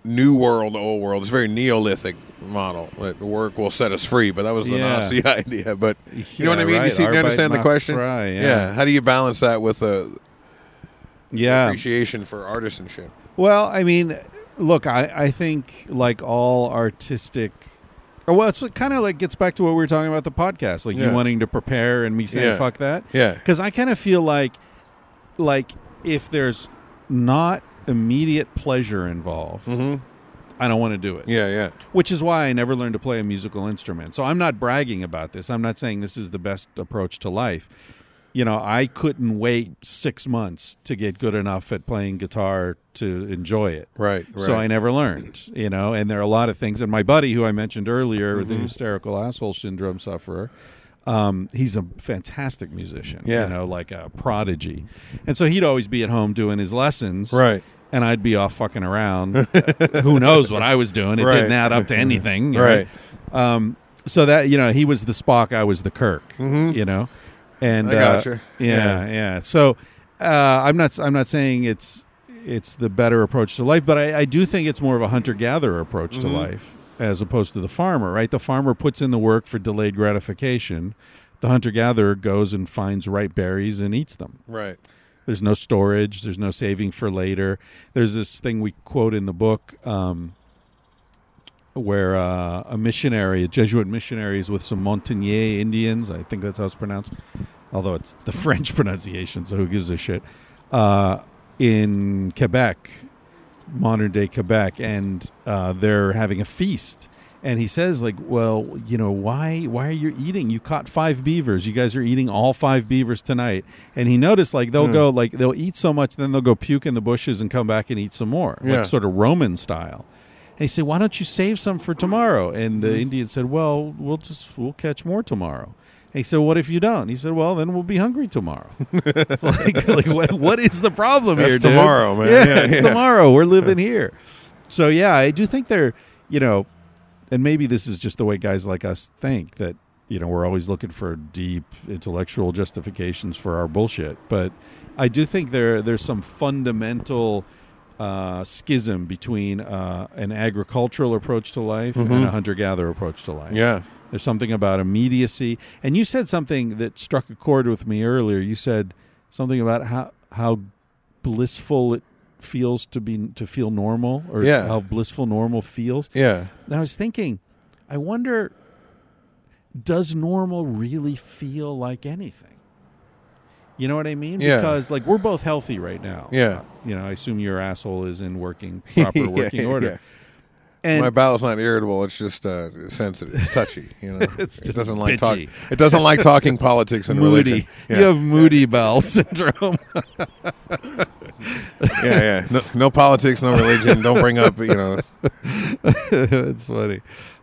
new world, old world. It's a very Neolithic model. That work will set us free, but that was the Yeah. Nazi idea. But you know what I Yeah, mean? You see, you understand the question? frei, yeah. How do you balance that with a yeah appreciation for artisanship? Well, I mean, look, I, I think like all artistic, well, it's kind of like gets back to what we were talking about the podcast, like Yeah. you wanting to prepare and me saying Yeah. fuck that, Yeah. because I kind of feel like, like if there's not immediate pleasure involved, Mm-hmm. I don't want to do it. Yeah, yeah. Which is why I never learned to play a musical instrument. So I'm not bragging about this. I'm not saying this is the best approach to life. You know, I couldn't wait six months to get good enough at playing guitar to enjoy it. Right, right. So I never learned, you know, and there are a lot of things. And my buddy, who I mentioned earlier, Mm-hmm. the hysterical asshole syndrome sufferer, um, he's a fantastic musician, Yeah. you know, like a prodigy. And so he'd always be at home doing his lessons. Right. And I'd be off fucking around. Who knows what I was doing? It Right. didn't add up to anything. Right. Um, so that, you know, he was the Spock, I was the Kirk, you know? And Mm-hmm. I uh, gotcha. yeah, Yeah. yeah. So uh, I'm not. I'm not saying it's it's the better approach to life. But I, I do think it's more of a hunter gatherer approach to Mhm. life as opposed to the farmer. Right, the farmer puts in the work for delayed gratification. The hunter gatherer goes and finds ripe berries and eats them. Right. There's no storage. There's no saving for later. There's this thing we quote in the book um, where uh, a missionary, a Jesuit missionary, is with some Montagnais Indians. I think that's how it's pronounced, although it's the French pronunciation. So who gives a shit? Uh, in Quebec, modern day Quebec, and uh, they're having a feast. And he says, like, well, you know, why why are you eating? You caught five beavers. You guys are eating all five beavers tonight. And he noticed, like, they'll Hmm. go, like, they'll eat so much, then they'll go puke in the bushes and come back and eat some more, Yeah. like sort of Roman style. And he said, why don't you save some for tomorrow? And Hmm. the Indian said, well, we'll just we'll catch more tomorrow. And he said, what if you don't? He said, well, then we'll be hungry tomorrow. It's like, like what, what is the problem That's here, dude? tomorrow, man. Yeah, Yeah, it's yeah. tomorrow. We're living here. So yeah, I do think they're, you know, and maybe this is just the way guys like us think that you know we're always looking for deep intellectual justifications for our bullshit. But I do think there there's some fundamental uh, schism between uh, an agricultural approach to life and Mhm. a hunter gatherer approach to life. Yeah. There's something about immediacy, and you said something that struck a chord with me earlier. You said something about how how blissful it feels to be to feel normal, or Yeah. how blissful normal feels. Yeah. And I was thinking, I wonder, does normal really feel like anything? You know what I mean? Yeah. Because like we're both healthy right now. Yeah. Uh, you know, I assume your asshole is in working proper Yeah, working order. Yeah. And My bowel's not irritable. It's just uh, sensitive, it's touchy. You know, It's it doesn't like talk. It doesn't like talking politics and moody. religion. Yeah. You have moody bowel syndrome. yeah, yeah. No, no politics, no religion. Don't bring up, you know, That's funny.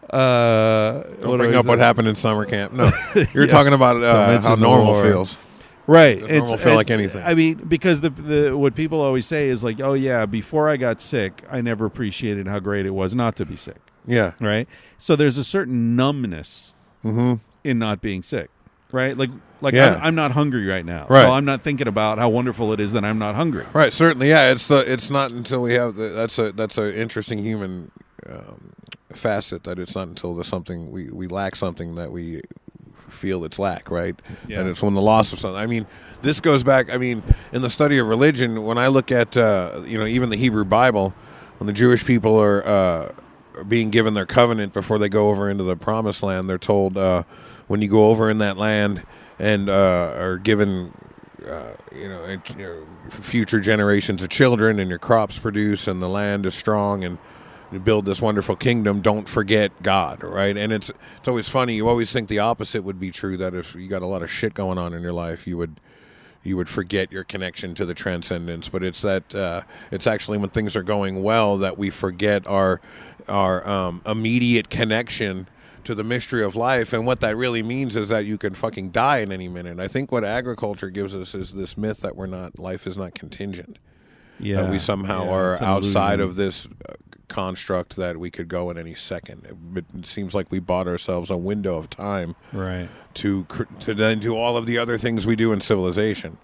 Uh, don't bring up what happened in summer camp. No, you're Yeah. talking about uh, how normal feels. Right. It normal feel like anything? I mean, because the the what people always say is like, oh yeah, before I got sick, I never appreciated how great it was not to be sick. Yeah. Right. So there's a certain numbness Mm-hmm. in not being sick. Right. Like like Yeah. I'm, I'm not hungry right now. Right. So I'm not thinking about how wonderful it is that I'm not hungry. Right. Certainly. Yeah. It's the. It's not until we have the. That's a. That's a interesting human um, facet. That it's not until there's something we we lack something that we feel it's lack. Right. Yeah. And it's when the loss of something. I mean, this goes back. I mean, in the study of religion, when I look at uh, you know even the Hebrew Bible, when the Jewish people are. Uh, being given their covenant before they go over into the promised land, they're told uh, when you go over in that land and uh, are given uh, you know, it, you know, future generations of children, and your crops produce, and the land is strong, and you build this wonderful kingdom. Don't forget God, right? And it's it's always funny. You always think the opposite would be true. That if you got a lot of shit going on in your life, you would you would forget your connection to the transcendence. But it's that uh, it's actually when things are going well that we forget our our um, immediate connection to the mystery of life. And what that really means is that you can fucking die in any minute. I think what agriculture gives us is this myth that we're not life is not contingent. Yeah. That we somehow Yeah, are outside illusion. of this uh, construct that we could go at any second. It, it seems like we bought ourselves a window of time Right. to to then do all of the other things we do in civilization.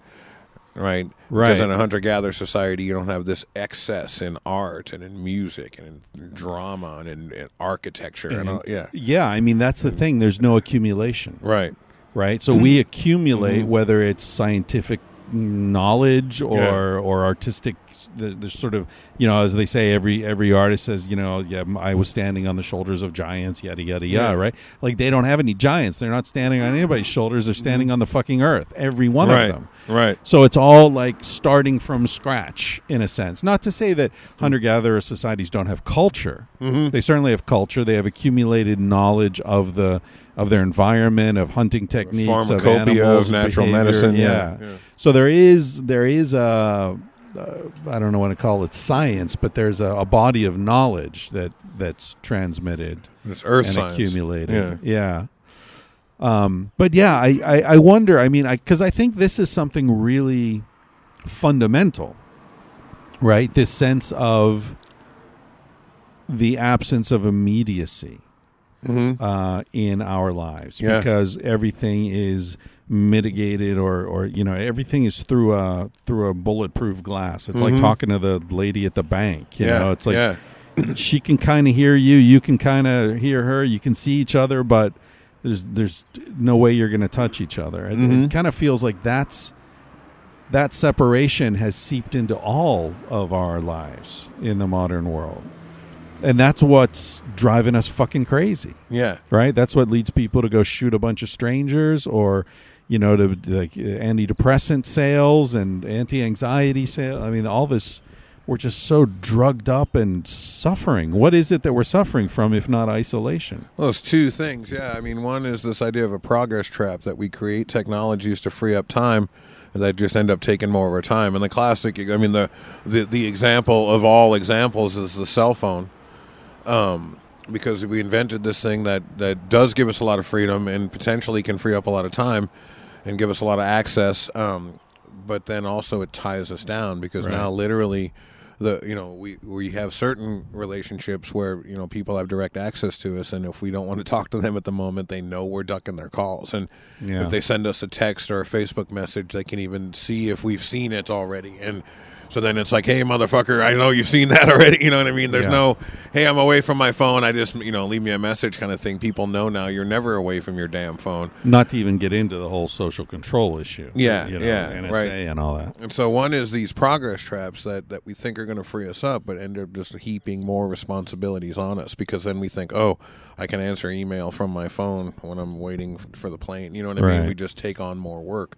Right, Right. Because in a hunter-gatherer society, you don't have this excess in art and in music and in drama and in, in architecture and, And- all, yeah, Yeah. I mean, that's the thing. There's no accumulation. right, right? So we accumulate Mm-hmm. whether it's scientific knowledge or Yeah. or artistic. the- There's sort of you know, as they say, every every artist says, you know, yeah, I was standing on the shoulders of giants, yada yada Yeah. yada, right? Like they don't have any giants. They're not standing on anybody's shoulders. They're standing on the fucking earth. Every one right, of them. right, So it's all like starting from scratch in a sense. Not to say that hunter gatherer societies don't have culture. Mm-hmm. They certainly have culture. They have accumulated knowledge of the of their environment, of hunting techniques, of Pharmacopoeia, of animals, natural behavior. medicine, Yeah. yeah. So there is there is a uh, I don't know what to call it science, but there's a, a body of knowledge that that's transmitted It's earth and science. accumulated. Yeah. Yeah. Um, but yeah, I, I, I wonder. I mean, because I, think this is something really fundamental, right? This sense of the absence of immediacy Mm-hmm. uh, in our lives Yeah. because everything is mitigated or or you know everything is through a through a bulletproof glass. It's Mhm. like talking to the lady at the bank. You yeah, know, it's like yeah, she can kind of hear you, you can kind of hear her, you can see each other, but there's there's no way you're going to touch each other. It, Mhm. it kind of feels like that's that separation has seeped into all of our lives in the modern world. And that's what's driving us fucking crazy, yeah. right? That's what leads people to go shoot a bunch of strangers or you know to like antidepressant sales and anti-anxiety sales. I mean all this we're just so drugged up and suffering. What is it that we're suffering from if not isolation? Well, it's two things. Yeah, I mean, one is this idea of a progress trap that we create technologies to free up time that just end up taking more of our time. And the classic, I mean, the the, the example of all examples is the cell phone. Um, because we invented this thing that, that does give us a lot of freedom and potentially can free up a lot of time and give us a lot of access. Um, but then also it ties us down because Right. now literally the you know we we have certain relationships where you know people have direct access to us and if we don't want to talk to them at the moment they know we're ducking their calls and Yeah. if they send us a text or a facebook message they can even see if we've seen it already and so then it's like hey motherfucker i know you've seen that already you know what i mean there's Yeah. no hey i'm away from my phone i just you know leave me a message kind of thing people know now you're never away from your damn phone Not to even get into the whole social control issue. Yeah, you know, yeah, NSA right. and all that. And so one is these progress traps that, that we think are going to free us up, but end up just heaping more responsibilities on us because then we think, oh, I can answer email from my phone when I'm waiting for the plane. You know what I mean? We just take on more work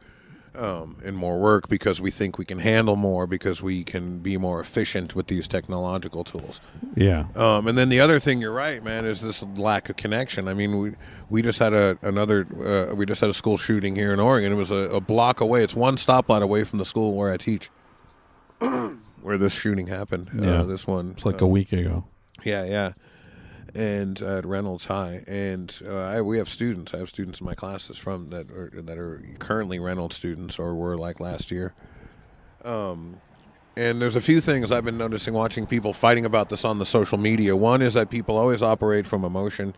um, and more work because we think we can handle more because we can be more efficient with these technological tools. Yeah. Um, and then the other thing, you're right, man, is this lack of connection. I mean, we we just had a another uh, we just had a school shooting here in Oregon. It was a, a block away. It's one stoplight away from the school where I teach, where this shooting happened. Yeah. Uh, this one, It's like uh, a week ago. yeah, yeah. And uh, at Reynolds High, and uh, I, we have students. I have students in my classes from that are, that are currently Reynolds students, or were like last year. Um, and there's a few things I've been noticing watching people fighting about this on the social media. One is that people always operate from emotion,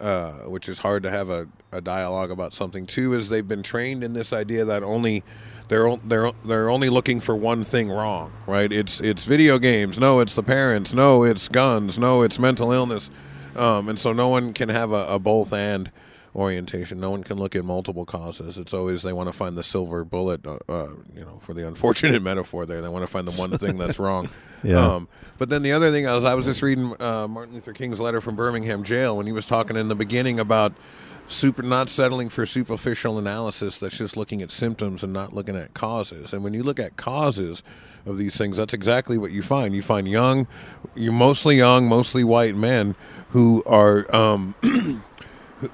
uh, which is hard to have a, a dialogue about something. Two is they've been trained in this idea that only they're they're they're only looking for one thing wrong, right? It's it's video games. No, it's the parents. No, it's guns. No, it's mental illness. Um, and so no one can have a, a both and orientation. No one can look at multiple causes. It's always they want to find the silver bullet. Uh, uh, you know, for the unfortunate metaphor there, they want to find the one thing that's wrong. Yeah. Um, but then the other thing I was I was just reading uh, Martin Luther King's letter from Birmingham jail when he was talking in the beginning about super not settling for superficial analysis that's just looking at symptoms and not looking at causes. And when you look at causes of these things, that's exactly what you find. You find young, you mostly young, mostly white men who are um,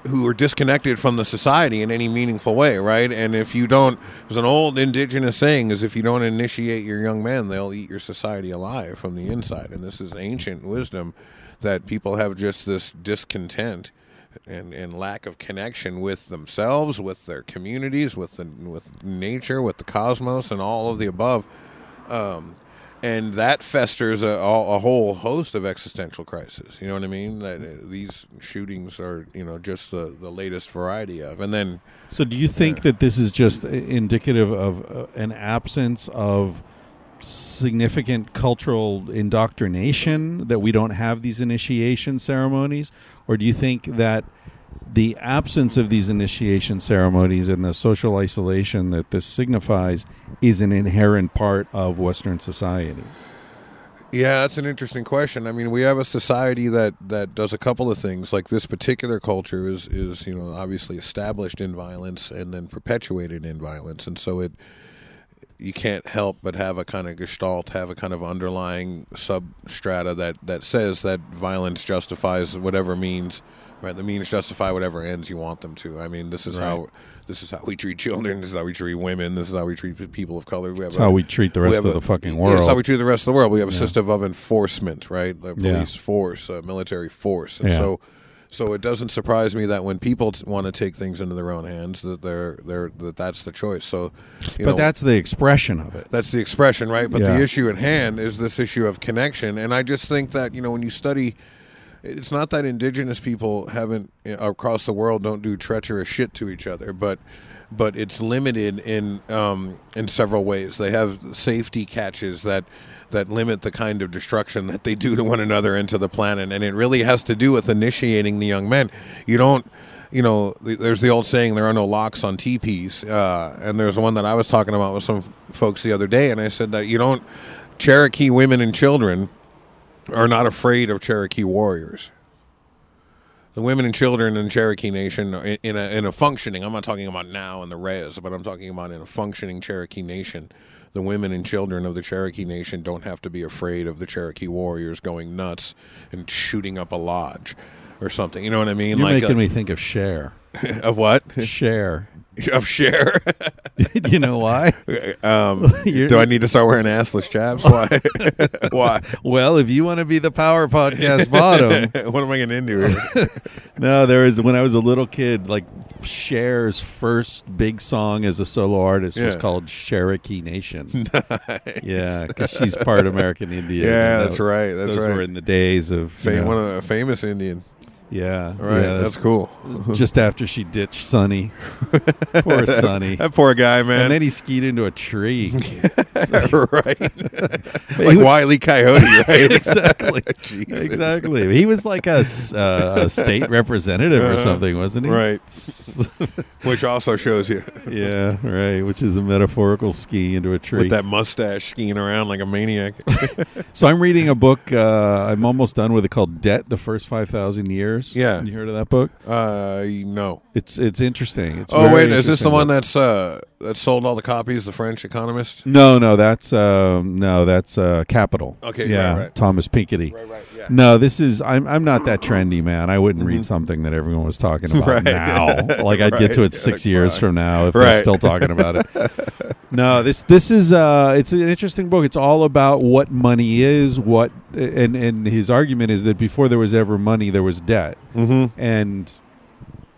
who are disconnected from the society in any meaningful way, right? And if you don't, there's an old indigenous saying is if you don't initiate your young men, they'll eat your society alive from the inside. And this is ancient wisdom that people have just this discontent and, and lack of connection with themselves, with their communities, with the with nature, with the cosmos, and all of the above. Um, and that festers a, a whole host of existential crises. You know what I mean? That uh, these shootings are, you know, just the, the latest variety of. And then, So, do you think that this is just indicative of uh, an absence of significant cultural indoctrination that we don't have these initiation ceremonies, or do you think that the absence of these initiation ceremonies and the social isolation that this signifies is an inherent part of Western society? yeah, that's an interesting question. I mean, we have a society that, that does a couple of things. Like this particular culture is, is, you know, obviously established in violence and then perpetuated in violence. And so it, you can't help but have a kind of gestalt, have a kind of underlying substrata that, that says that violence justifies whatever means, right? The means justify whatever ends you want them to. I mean, this is how this is how we treat children. This is how we treat women. This is how we treat people of color. We have That's how we treat the rest of a- the fucking yeah, That's how world. we treat the rest of the world. We have a Yeah. system of enforcement, right? The Yeah. police force, uh, military force, and Yeah. so. So it doesn't surprise me that when people t- want to take things into their own hands, that they're they're that that's the choice. So, you but know, that's the expression of it. that's the expression, right? But Yeah. the issue at hand is this issue of connection. And I just think that, you know, when you study it's not that indigenous people haven't across the world don't do treacherous shit to each other, but but it's limited in um, in several ways. They have safety catches that that limit the kind of destruction that they do to one another and to the planet, and it really has to do with initiating the young men. You don't. You know, there's the old saying, there are no locks on teepees. Uh, and there's one that I was talking about with some folks the other day, and I said that you don't, Cherokee women and children are not afraid of Cherokee warriors. The women and children in Cherokee Nation, in, in a in a functioning, I'm not talking about now in the res, but I'm talking about in a functioning Cherokee Nation. The women and children of the Cherokee Nation don't have to be afraid of the Cherokee warriors going nuts and shooting up a lodge or something. You know what I mean? You're like making uh, me think of share. of what? Cher. Of share. you know why? um, do I need to start wearing assless chaps? Why? Why? Well, if you want to be the Power Podcast bottom, what am I getting into here? no, there was when I was a little kid, like Cher's first big song as a solo artist was called Cherokee Nation. Yeah, because she's part American Indian. Yeah, that's right, that's those right. were in the days of Fam- know, one of the famous Indian. Yeah, Right. yeah, that's cool. just after she ditched Sonny. Poor Sonny. That poor guy, man. And then he skied into a tree. right. Like Wiley Coyote, right? exactly. Exactly. He was like a, uh, a state representative or Uh-huh. something, wasn't he? Right. Which also shows you yeah, right. Which is a metaphorical ski into a tree. with that mustache skiing around like a maniac. So I'm reading a book. Uh, I'm almost done with it called "Debt: The First Five Thousand Years." Yeah. you heard of that book? uh, no. It's it's interesting. It's Oh wait, is this the one that's uh that sold all the copies? The French Economist. No, no, that's um, no, that's uh, Capital. Okay, yeah, right, right. Thomas Piketty. Right, right, yeah. No, this is I'm I'm not that trendy, man. I wouldn't read something that everyone was talking about Right. now. Like I'd get to it six Like, years from now if they're still talking about it. no, this this is uh it's an interesting book. It's all about what money is, what and and his argument is that before there was ever money, there was debt. Mm-hmm. And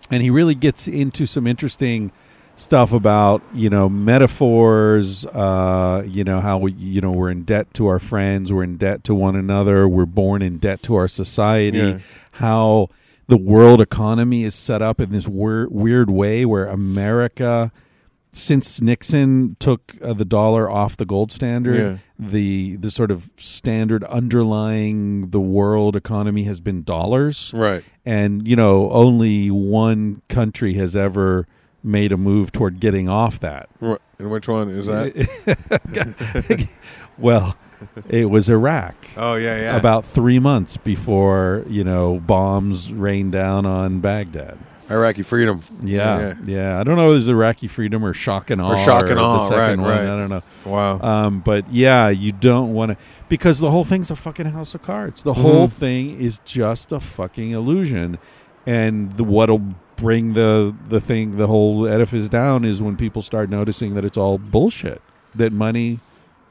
and he really gets into some interesting stuff about you know metaphors uh you know how we you know we're in debt to our friends we're in debt to one another we're born in debt to our society Yeah. how the world economy is set up in this weird weird way where america since Nixon took uh, the dollar off the gold standard, Yeah. the the sort of standard underlying the world economy has been dollars Right. and you know only one country has ever made a move toward getting off that And which one is that? well it was iraq Oh yeah, yeah. about three months before you know bombs rained down on baghdad Iraqi freedom. yeah yeah, i don't know if it was iraqi freedom or shock and awe shock and the awe, second right, one. right. i don't know Wow. um, but yeah, you don't want to because the whole thing's a fucking house of cards. The whole thing is just a fucking illusion, and the, what'll bring the the thing, the whole edifice down is when people start noticing that it's all bullshit. That money,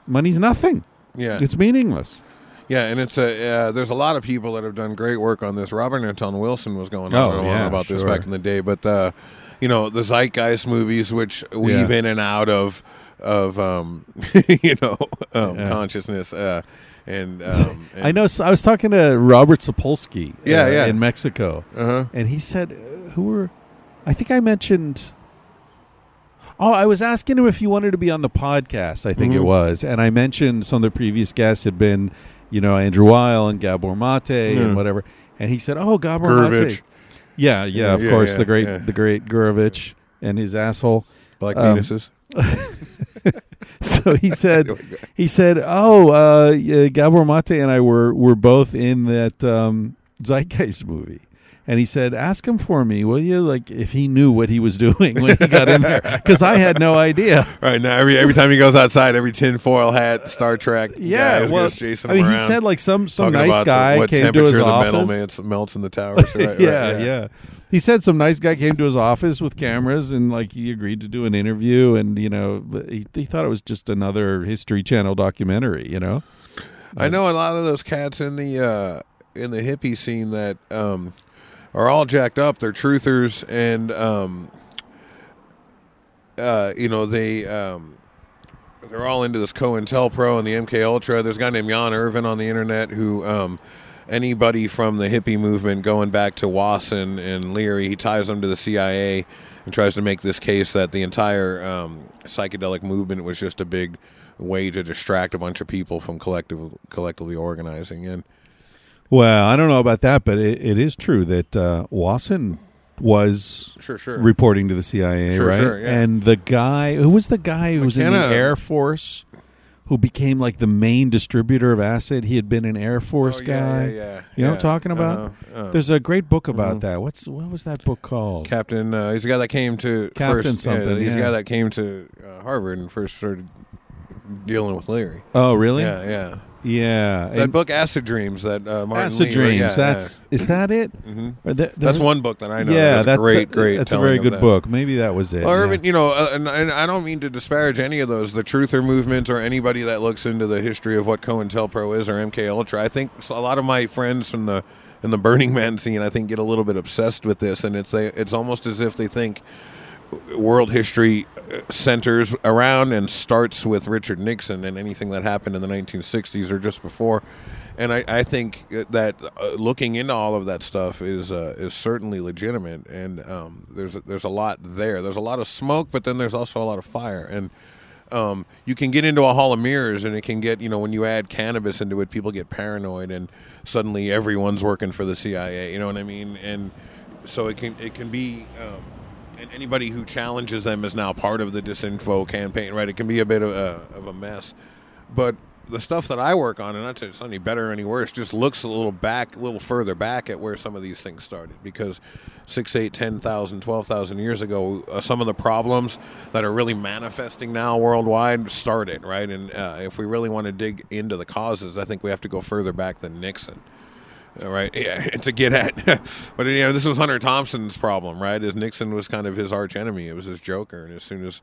money's nothing. yeah. It's meaningless. Yeah, and it's a uh, there's a lot of people that have done great work on this. Robert Anton Wilson was going on Oh, and yeah, about this back in the day, but uh, you know the zeitgeist movies, which weave Yeah. in and out of of um, you know um, Yeah. consciousness, uh, and, um, and I know. So I was talking to Robert Sapolsky, Yeah, uh, yeah. in Mexico, Uh-huh. and he said, "Who were?" I think I mentioned. Oh, I was asking him if he wanted to be on the podcast. I think it Mhm. was, and I mentioned some of the previous guests had been, you know, Andrew Weil and Gabor Mate Yeah. and whatever. And he said, "Oh, Gabor Gurevich. Mate." Yeah, yeah, of Yeah, course, yeah, the great, the great Gurevich and his asshole. Black Um, penises. So he said, he said, "Oh, uh, Gabor Mate and I were were both in that um, Zeitgeist movie." And he said, "Ask him for me, will you? Like, if he knew what he was doing when he got in there, because I had no idea." Right now, every every time he goes outside, every tinfoil hat, Star Trek. Yeah, guy well, chasing I mean, he said like some some nice the- guy what came to his the office. metal melts, melts in the towers. Right, right, yeah, yeah, He said some nice guy came to his office with cameras and like he agreed to do an interview and you know he, he thought it was just another History Channel documentary. You know. I know a lot of those cats in the uh, in the hippie scene that um, are all jacked up. They're truthers, and um, uh, you know they um, they're all into this COINTELPRO and the MK Ultra. There's a guy named Jan Irvin on the internet who um, anybody from the hippie movement going back to Wasson and Leary. He ties them to the CIA and tries to make this case that the entire um, psychedelic movement was just a big way to distract a bunch of people from collective collectively organizing. And Well, I don't know about that, but it, it is true that uh, Wasson was Sure, sure. reporting to the CIA, Sure, right? sure, yeah. And the guy who was the guy who was in the Air Force, who became like the main distributor of acid. He had been an Air Force Oh, guy. yeah, yeah, yeah, You know what I'm talking about? Uh-huh, uh. There's a great book about Mhm. that. What's what was that book called? Captain, uh, he's the guy that came to Captain first, something, he's the guy that came to uh, Harvard and first started dealing with Leary. oh, really? Yeah, yeah. Yeah. That And book, Acid Dreams, that uh, Martin Acid Lee Dreams. yeah, that's is that it? yeah. Mhm. Or there- that's one book that I know. Yeah, that's that, great, that- great. That's a very good that. book. Maybe that was it. Well, yeah. Urban, you know, uh, and, and I don't mean to disparage any of those. The Truther movement, or anybody that looks into the history of what COINTELPRO is, or MK Ultra. I think a lot of my friends from the in the Burning Man scene, I think, get a little bit obsessed with this, and it's a, it's almost as if they think world history uh, centers around and starts with Richard Nixon and anything that happened in the 1960s or just before. And I, I think that uh, looking into all of that stuff is uh, is certainly legitimate, and um, there's a, there's a lot there. There's a lot of smoke, but then there's also a lot of fire, and um, you can get into a hall of mirrors, and it can get you know when you add cannabis into it, people get paranoid, and suddenly everyone's working for the CIA. You know what I mean? And so it can it can be. Um, and anybody who challenges them is now part of the disinfo campaign, right? It can be a bit of a, of a mess, but the stuff that I work on, and not that it's any better or any worse, just looks a little back, a little further back at where some of these things started. Because six, eight, ten thousand, twelve thousand years ago, uh, some of the problems that are really manifesting now worldwide started, right? And uh, if we really want to dig into the causes, I think we have to go further back than Nixon. All right, yeah, to get at, but you know, this was Hunter Thompson's problem, right? Is Nixon was kind of his arch enemy. It was his joker, and as soon as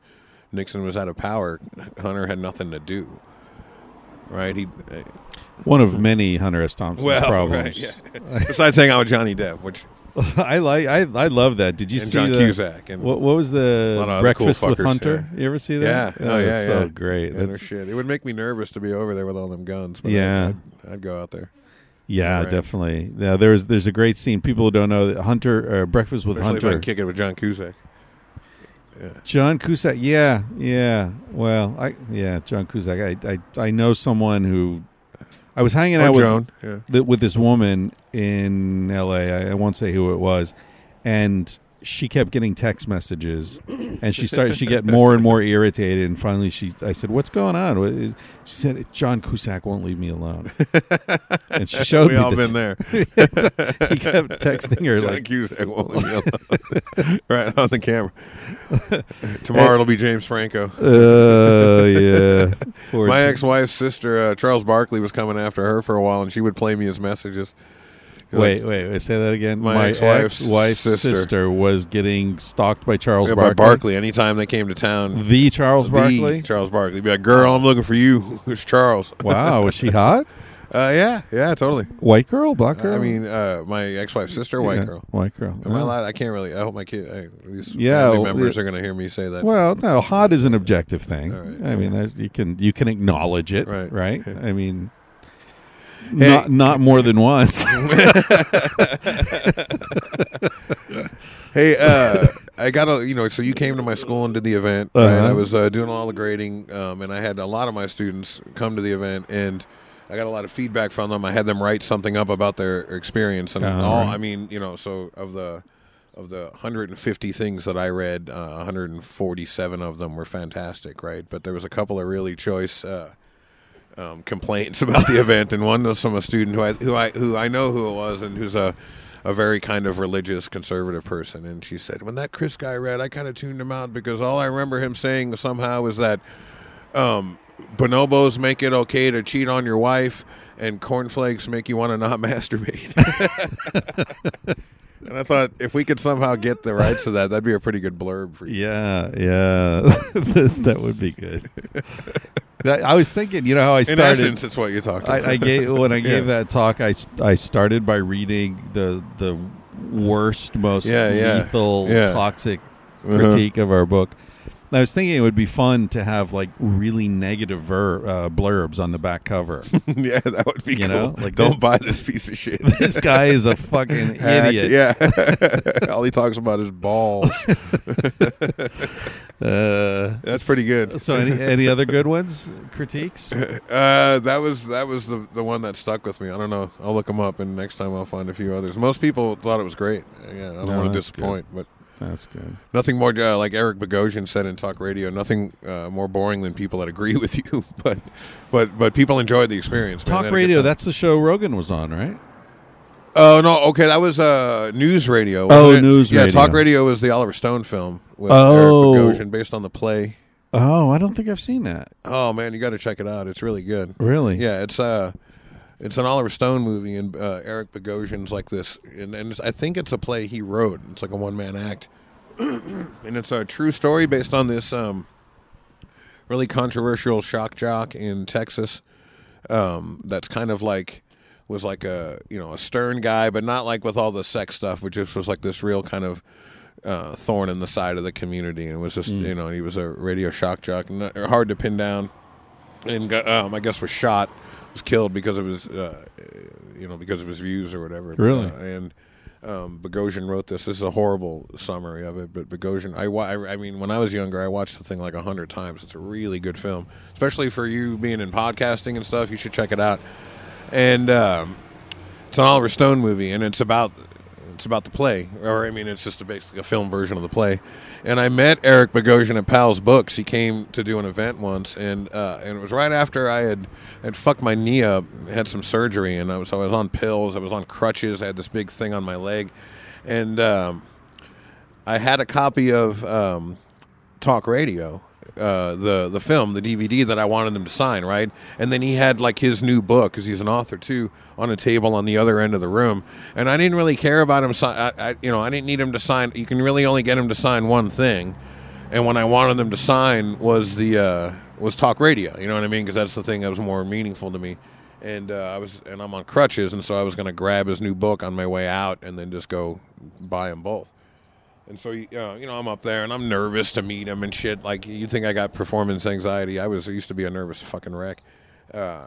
Nixon was out of power, Hunter had nothing to do. Right? He uh, One of many Hunter S. Thompson's well, problems. right, yeah. Besides hanging out with Johnny Depp, which I like. I I love that. Did you and see John the, Cusack and What, what was the A lot of other breakfast cool with fuckers, Hunter? You ever see that? yeah, oh was yeah, so yeah. great. Yeah, That's- shit. It would make me nervous to be over there with all them guns. But Yeah. I'd, I'd go out there. Yeah, Right. definitely. Yeah, there's there's a great scene. People who don't know Hunter uh, breakfast with Especially Hunter. can kick it with John Cusack. Yeah. John Cusack. Yeah, yeah. Well, I yeah, John Cusack. I I, I know someone who I was hanging Or out with Joan. Yeah. th- with this woman in L.A. I, I won't say who it was, and she kept getting text messages, and she started. She get more and more irritated, and finally, she. I said, "What's going on?" What is-" She said, "John Cusack won't leave me alone," and she showed we me. all the been there. he kept texting her John like, Cusack won't leave me alone. right on the camera. Tomorrow it'll be James Franco. "Oh yeah." Poor My ex-wife's sister, uh, Charles Barkley, was coming after her for a while, and she would play me his messages. Wait, wait, wait, say that again. My ex-wife's ex-wife's sister. sister. was getting stalked by Charles yeah, by Barkley. Barkley. Anytime they came to town, The Charles the Barkley. Charles Barkley, be like, "Girl, I'm looking for you." It's Charles. wow, was she hot? Uh, yeah, yeah, totally. White girl, black girl. I mean, uh, my ex-wife's sister, white Yeah, girl. White girl. Am I Oh. allowed? I can't really. I hope my kid, I, these Yeah, family well, members yeah. are going to hear me say that. Well, no, hot is an objective thing. Right, I mean, you can you can acknowledge it, right? Right. I mean, Hey. not not more than once. Hey, uh, I got a you know. So you came to my school and did the event. Right? Uh-huh. I was uh, doing all the grading, um, and I had a lot of my students come to the event, and I got a lot of feedback from them. I had them write something up about their experience, and Uh-huh. all. I mean, you know, so of the of the 150 things that I read, uh, 147 of them were fantastic, right? But there was a couple of really choice. Uh, um, complaints about the event, and one was from a student who I who I who I know who it was, and who's a a very kind of religious conservative person. And she said, when that Chris guy read, I kind of tuned him out because all I remember him saying somehow was that um, bonobos make it okay to cheat on your wife, and cornflakes make you want to not masturbate. and I thought if we could somehow get the rights to that, that'd be a pretty good blurb for you. yeah, yeah, that would be good. That- I was thinking, you know how I started. In essence, it's what you talked about. I, I gave when I gave Yeah. that talk. I, I started by reading the the worst, most Yeah, lethal, Yeah. toxic Uh-huh. critique of our book. I was thinking it would be fun to have like really negative ver- uh, blurbs on the back cover. yeah, that would be You cool. know, like don't this- buy this piece of shit. this guy is a fucking idiot. Yeah. All he talks about is balls. Uh, That's pretty good. so, any, any other good ones? Critiques? Uh, that was that was the the one that stuck with me. I don't know. I'll look them up, and next time I'll find a few others. Most people thought it was great. Yeah, I don't No, want to disappoint, but That's good. nothing more uh, like Eric Bogosian said in talk radio. Nothing uh, more boring than people that agree with you, but but but people enjoyed the experience. man. Talk Radio, that's the show Rogan was on, right? Oh no, okay, that was uh, news radio. Oh, it? news yeah, radio. talk radio was the Oliver Stone film with Oh. Eric Bogosian, based on the play. Oh, I don't think I've seen that. Oh man, you got to check it out. It's really good. Really? Yeah, it's uh it's an Oliver Stone movie, and uh, Eric Bogosian's like this, and, and it's, I think it's a play he wrote. It's like a one man act, and it's a true story based on this um, really controversial shock jock in Texas. Um, that's kind of like was like a you know a stern guy, but not like with all the sex stuff, which just was like this real kind of uh, thorn in the side of the community, and it was just you know he was a radio shock jock, and not- hard to pin down and um, I guess was shot, was killed because of his, uh, you know, because of his views or whatever. Really? Uh, and um, Bogosian wrote this. This is a horrible summary of it, but Bogosian, I, wa- I, I mean, when I was younger, I watched the thing like a hundred times. It's a really good film, especially for you being in podcasting and stuff. You should check it out. And um, it's an Oliver Stone movie, and it's about it's about the play, or I mean, it's just a, basically a film version of the play. And I met Eric Bogosian at Powell's Books. He came to do an event once, and uh, and it was right after I had had fucked my knee up, had some surgery, and I was I was on pills, I was on crutches, I had this big thing on my leg, and um, I had a copy of um, Talk Radio, uh, the the film, the DVD that I wanted him to sign, right? And then he had like his new book because he's an author too on a table on the other end of the room, and I didn't really care about him. I, I, you know, I didn't need him to sign. You can really only get him to sign one thing, and when I wanted them to sign was the uh, was Talk Radio. You know what I mean? Because that's the thing that was more meaningful to me. And uh, I was, and I'm on crutches, and so I was going to grab his new book on my way out, and then just go buy them both. And so, uh, you know, I'm up there and I'm nervous to meet him and shit. Like, you think I got performance anxiety? I was I used to be a nervous fucking wreck. Uh,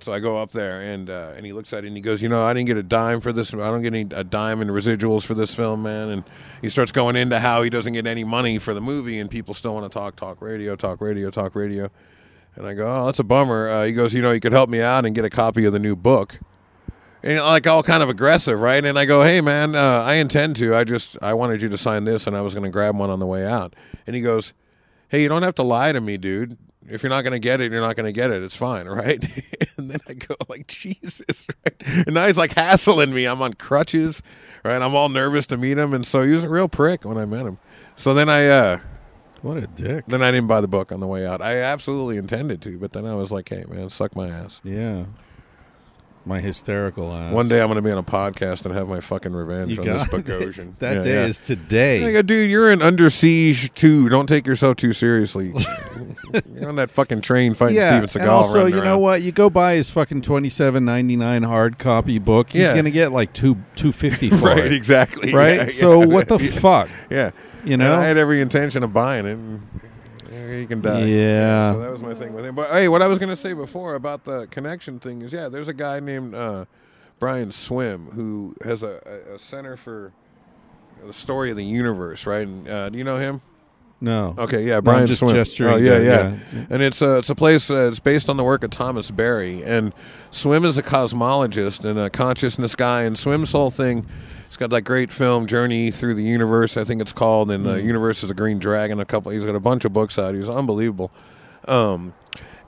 so I go up there and uh, and he looks at it and he goes, you know, I didn't get a dime for this. I don't get any a dime in residuals for this film, man. And he starts going into how he doesn't get any money for the movie, and people still want to talk, talk radio, talk radio, talk radio. And I go, oh, that's a bummer. Uh, he goes, you know, you could help me out and get a copy of the new book and like all kind of aggressive, right? And I go, "Hey, man, uh, I intend to. I just I wanted you to sign this, and I was going to grab one on the way out." And he goes, "Hey, you don't have to lie to me, dude. If you're not going to get it, you're not going to get it. It's fine, right?" and then I go, "Like Jesus," right? And now he's like hassling me. I'm on crutches, right? I'm all nervous to meet him, and so he was a real prick when I met him. So then I. uh What a dick. then I didn't buy the book on the way out. I absolutely intended to, but then I was like, "Hey, man, suck my ass." Yeah. My hysterical ass. One day I'm going to be on a podcast and have my fucking revenge you on got this Bogosian. that Yeah, day yeah. is today. I go, uh, dude, you're in Under Siege too. Don't take yourself too seriously. you're on that fucking train fighting Steven Seagal. and also, running you know around. what? You go buy his fucking twenty seven ninety nine hard copy book. He's Yeah. gonna get like two two fifty for Right, it, exactly. right? Yeah, so yeah. what the fuck? Yeah, You And know? I had every intention of buying it. And he can die. Yeah. So that was my thing with him. But hey, what I was going to say before about the connection thing is, yeah, there's a guy named uh, Brian Swimme who has a, a, a center for the story of the universe, right? And, uh, do you know him? No. Okay, yeah, Brian just Swimme. gesturing Oh, yeah, yeah, yeah. And it's a it's a place. Uh, it's based on the work of Thomas Berry. And Swimme is a cosmologist and a consciousness guy. And Swimme's whole thing, got that great film Journey Through the Universe. I think it's called. And the Mm. universe is a green dragon. A couple. He's got a bunch of books out. He's unbelievable. Um,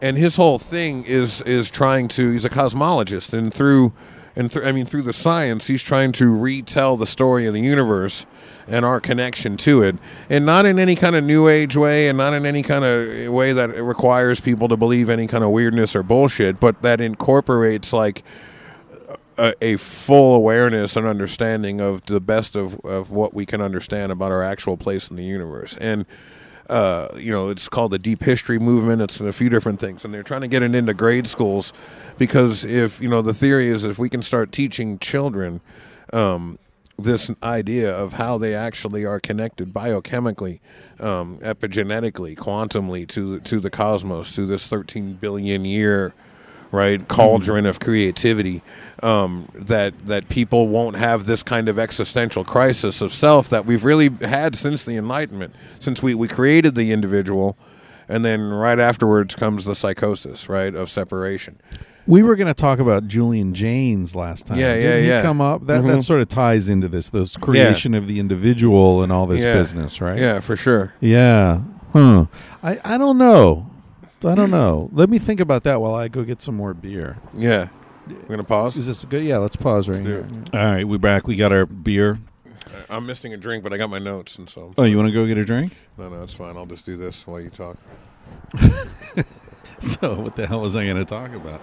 and his whole thing is is trying to. He's a cosmologist, and through and through, I mean through the science, he's trying to retell the story of the universe and our connection to it, and not in any kind of new age way, and not in any kind of way that requires people to believe any kind of weirdness or bullshit, but that incorporates like a, a full awareness and understanding of the best of, of what we can understand about our actual place in the universe. And, uh, you know, it's called the deep history movement. It's a few different things. And they're trying to get it into grade schools because if, you know, the theory is if we can start teaching children, um, this idea of how they actually are connected biochemically, um, epigenetically, quantumly to to the cosmos, to this 13 billion year right cauldron of creativity um, that that people won't have this kind of existential crisis of self that we've really had since the enlightenment since we, we created the individual and then right afterwards comes the psychosis right of separation We were going to talk about Julian Jaynes last time. Yeah, Didn't yeah, he yeah. come up? That Mhm. that sort of ties into this, this creation of the individual and all this Yeah. business, right? yeah for sure Yeah. Huh. I, I don't know. I don't know. Let me think about that while I go get some more beer. yeah we're gonna pause Is this a good? Yeah, let's pause right do here. All right, we're back. We got our beer. i'm missing a drink but i got my notes and so Oh, you want to go get a drink? no no it's fine i'll just do this while you talk So, what the hell was I going to talk about?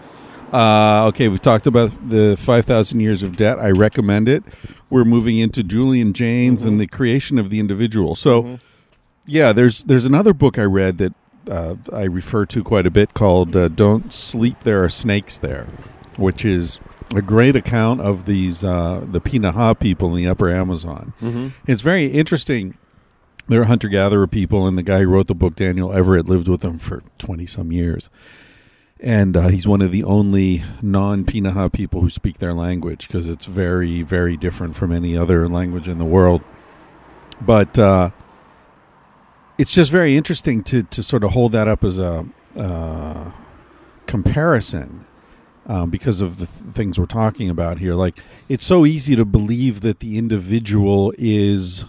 Uh, okay, we talked about the 5,000 Years of Debt. I recommend it. We're moving into Julian Jaynes and the creation of the individual. So, yeah, there's there's another book I read that uh, I refer to quite a bit called uh, "Don't Sleep, There Are Snakes There," which is a great account of these uh, the Pirahã people in the Upper Amazon. mm-hmm. It's very interesting. They're hunter gatherer people, and the guy who wrote the book, Daniel Everett, lived with them for twenty some years, and uh, he's one of the only non Pirahã people who speak their language because it's very, very different from any other language in the world. But uh, it's just very interesting to to sort of hold that up as a uh, comparison um, because of the th- things we're talking about here. Like, it's so easy to believe that the individual is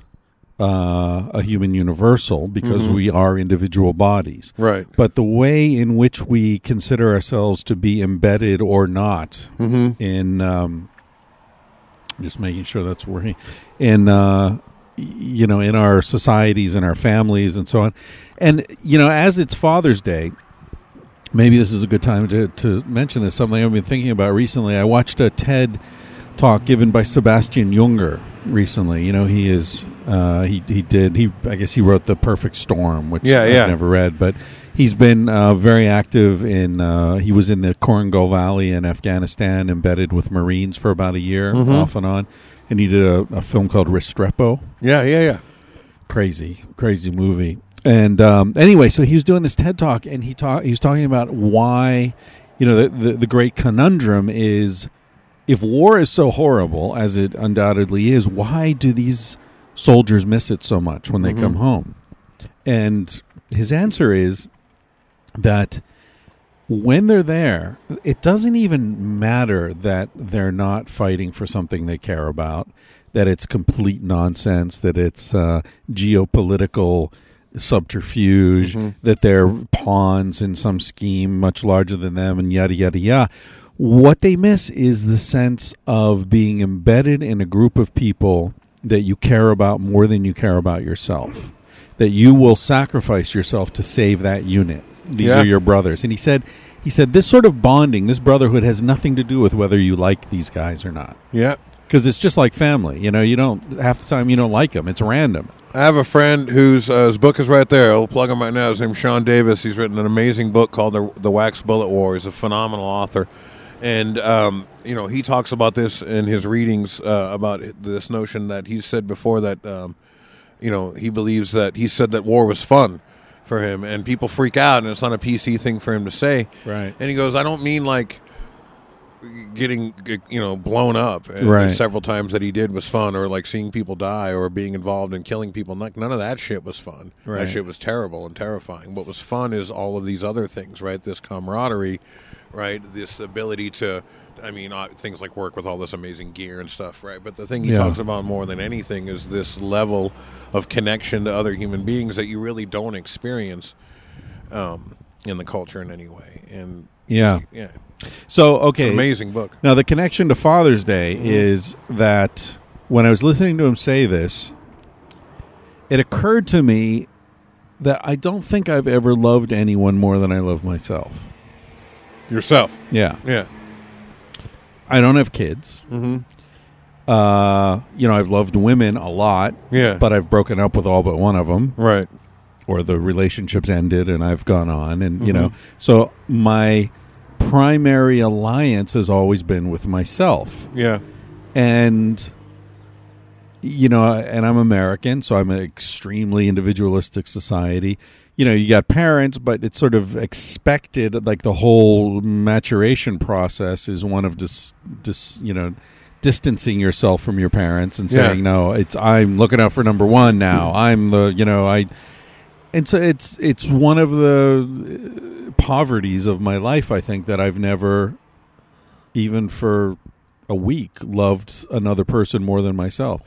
uh, a human universal because Mhm. we are individual bodies. right But the way in which we consider ourselves to be embedded or not mm-hmm. in, um, just making sure that's working, in, uh, you know, in our societies and our families and so on. And, you know, as it's Father's Day, maybe this is a good time to, to mention this. Something I've been thinking about recently. I watched a TED talk given by Sebastian Junger recently. You know, he is uh, he he did he I guess he wrote the Perfect Storm, which Yeah, I've never read, but he's been uh, very active in. Uh, he was in the Korengal Valley in Afghanistan, embedded with Marines for about a year, Mhm. off and on, and he did a, a film called Restrepo yeah yeah yeah crazy, crazy movie. And um, anyway, so he was doing this TED talk, and he talk he was talking about why, you know, the, the the great conundrum is, if war is so horrible as it undoubtedly is, why do these soldiers miss it so much when they Mhm. come home? And his answer is that when they're there, it doesn't even matter that they're not fighting for something they care about, that it's complete nonsense, that it's uh, geopolitical subterfuge, Mhm. that they're pawns in some scheme much larger than them, and yada, yada, yada. What they miss is the sense of being embedded in a group of people that you care about more than you care about yourself. That you will sacrifice yourself to save that unit. These Yeah. are your brothers. And he said, he said this sort of bonding, this brotherhood, has nothing to do with whether you like these guys or not. yeah Because it's just like family. You know, you don't half the time you don't like them. It's random. I have a friend whose uh, his book is right there. I'll plug him right now. His name's Sean Davis. He's written an amazing book called The, the Wax Bullet War. He's a phenomenal author, and um, you know he talks about this in his readings uh, about this notion that he said before that um, you know he believes that he said that war was fun for him, and people freak out, and it's not a PC thing for him to say. Right. And he goes, I don't mean like getting you know blown up And Right. several times that he did was fun or like seeing people die or being involved in killing people Like, none of that shit was fun Right. that shit was terrible and terrifying what was fun is all of these other things right this camaraderie right this ability to I mean, uh, things like work with all this amazing gear and stuff, right? But the thing he Yeah. talks about more than anything is this level of connection to other human beings that you really don't experience um, in the culture in any way. And Yeah. yeah, So okay. amazing book. Now the connection to Father's Day is that when I was listening to him say this, it occurred to me that I don't think I've ever loved anyone more than I love myself. Yourself, Yeah. yeah. I don't have kids. Mm-hmm. Uh, you know, I've loved women a lot, Yeah, but I've broken up with all but one of them, right. or the relationships ended and I've gone on. And, you Mhm. know, so my primary alliance has always been with myself. Yeah, And you know, and I'm American, so I'm an extremely individualistic society. You know, you got parents, but it's sort of expected. Like the whole maturation process is one of dis, dis you know, distancing yourself from your parents and Yeah. saying, "No, it's I'm looking out for number one now. I'm the you know I." And so it's it's one of the uh, poverties of my life. I think that I've never, even for a week, loved another person more than myself.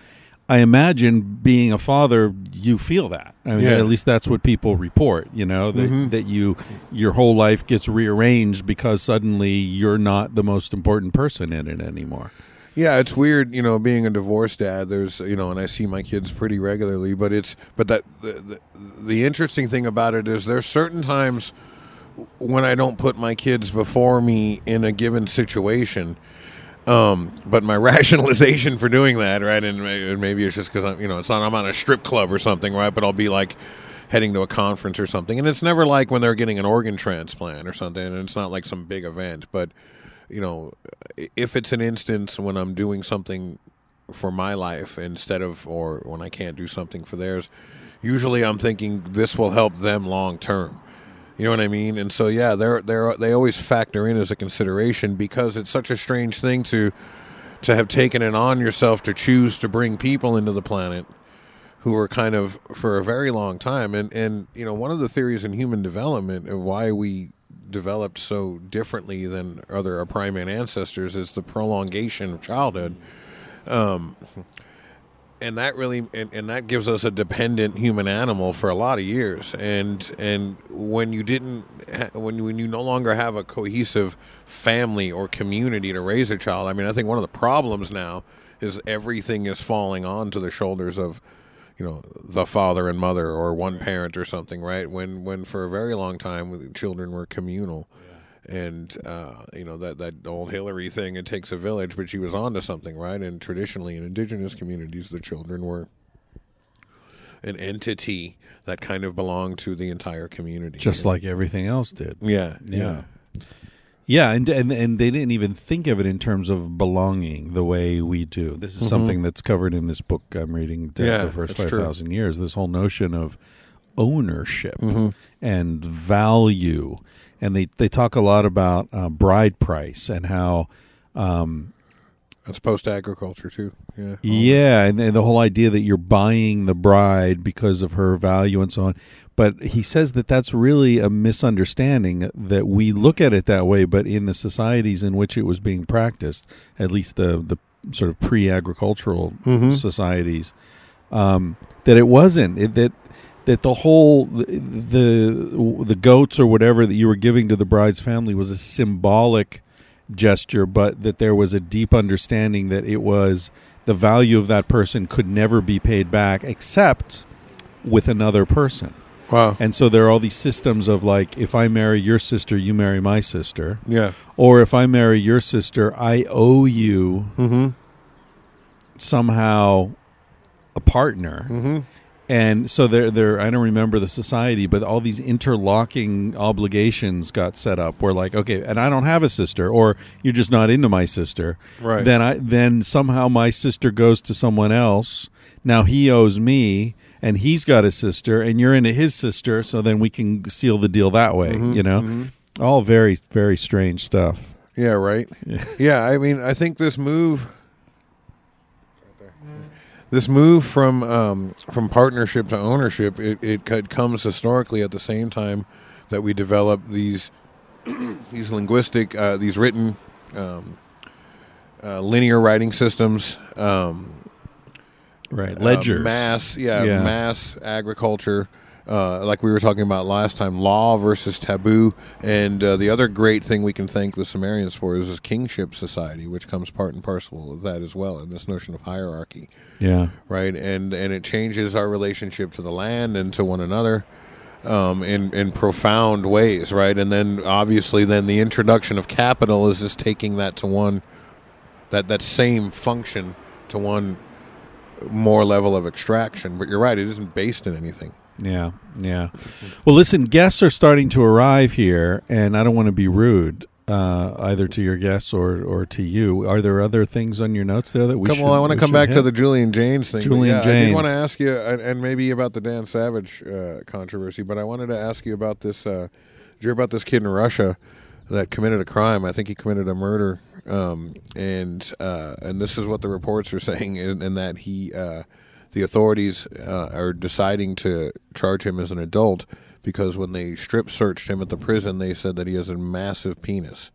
I imagine being a father, you feel that. I mean, Yeah. at least that's what people report. You know that Mhm. that you your whole life gets rearranged because suddenly you're not the most important person in it anymore. Yeah, it's weird, you know, being a divorced dad. There's, you know, and I see my kids pretty regularly, but it's, but that the, the, the interesting thing about it is there's certain times when I don't put my kids before me in a given situation. Um, but my rationalization for doing that, right, and maybe it's just because I'm, you know, it's not I'm on a strip club or something, right? But I'll be like heading to a conference or something, and it's never like when they're getting an organ transplant or something, and it's not like some big event, but you know, if it's an instance when I'm doing something for my life instead of, or when I can't do something for theirs, usually I'm thinking this will help them long term. You know what I mean? And so yeah, they're they're they always factor in as a consideration because it's such a strange thing to to have taken it on yourself to choose to bring people into the planet who are kind of for a very long time and and you know one of the theories in human development of why we developed so differently than other our primate ancestors is the prolongation of childhood um, and that really and, and that gives us a dependent human animal for a lot of years. And and when you didn't ha- when when you no longer have a cohesive family or community to raise a child i mean i think one of the problems now is everything is falling onto the shoulders of you know the father and mother or one parent or something right? When when for a very long time children were communal and uh, you know that that old Hillary thing. It takes a village, but she was onto something, right? And traditionally, in indigenous communities, the children were an entity that kind of belonged to the entire community, Just like everything else did. yeah, Yeah. Yeah, and, and and they didn't even think of it in terms of belonging the way we do. This is something that's covered in this book I'm reading, Yeah, the First Five. Thousand Years. This whole notion of ownership Mm-hmm. and value, and they they talk a lot about uh, bride price and how That's post agriculture too. Yeah, Yeah, and, and the whole idea that you're buying the bride because of her value and so on. But he says that that's really a misunderstanding that we look at it that way, but in the societies in which it was being practiced, at least the the sort of pre-agricultural societies, um, that it wasn't it, that that the whole the, the the goats or whatever that you were giving to the bride's family was a symbolic gesture, but that there was a deep understanding that it was the value of that person could never be paid back except with another person. wow, And so there are all these systems of like, if I marry your sister, you marry my sister. yeah, Or if I marry your sister, I owe you mm-hmm. somehow a partner. Mm-hmm. And so there, there. I don't remember the society, but all these interlocking obligations got set up. Where like, okay, and I don't have a sister, or you're just not into my sister. Right. Then I, then somehow my sister goes to someone else. Now he owes me, and he's got a sister, and you're into his sister. So then we can seal the deal that way. Mm-hmm, You know, all very, very strange stuff. Yeah, right. Yeah. I mean, I think this move, this move from um, from partnership to ownership, it, it comes historically at the same time that we develop these these linguistic, uh, these written um, uh, linear writing systems, um, Right. uh, Ledgers. mass, yeah, Yeah. mass agriculture. Uh, like we were talking about last time, law versus taboo, and uh, the other great thing we can thank the Sumerians for is this kingship society, which comes part and parcel of that as well, and this notion of hierarchy, Yeah. right? And and it changes our relationship to the land and to one another um, in in profound ways, right? And then obviously, then the introduction of capital is just taking that to one that that same function to one more level of extraction. But you're right; it isn't based in anything. Yeah, yeah. Well, listen, guests are starting to arrive here, and I don't want to be rude. uh, either to your guests or or to you. Are there other things on your notes there that we Come should? on, I want to come back to hit? the Julian Jaynes thing. Julian yeah, I Jaynes. did want to ask you, and, and maybe about the Dan Savage uh, controversy, but I wanted to ask you about this. Uh, you about this kid in Russia that committed a crime? I think he committed a murder, um, and uh, and this is what the reports are saying, in, in that he, uh, the authorities uh, are deciding to charge him as an adult because when they strip searched him at the prison, they said that he has a massive penis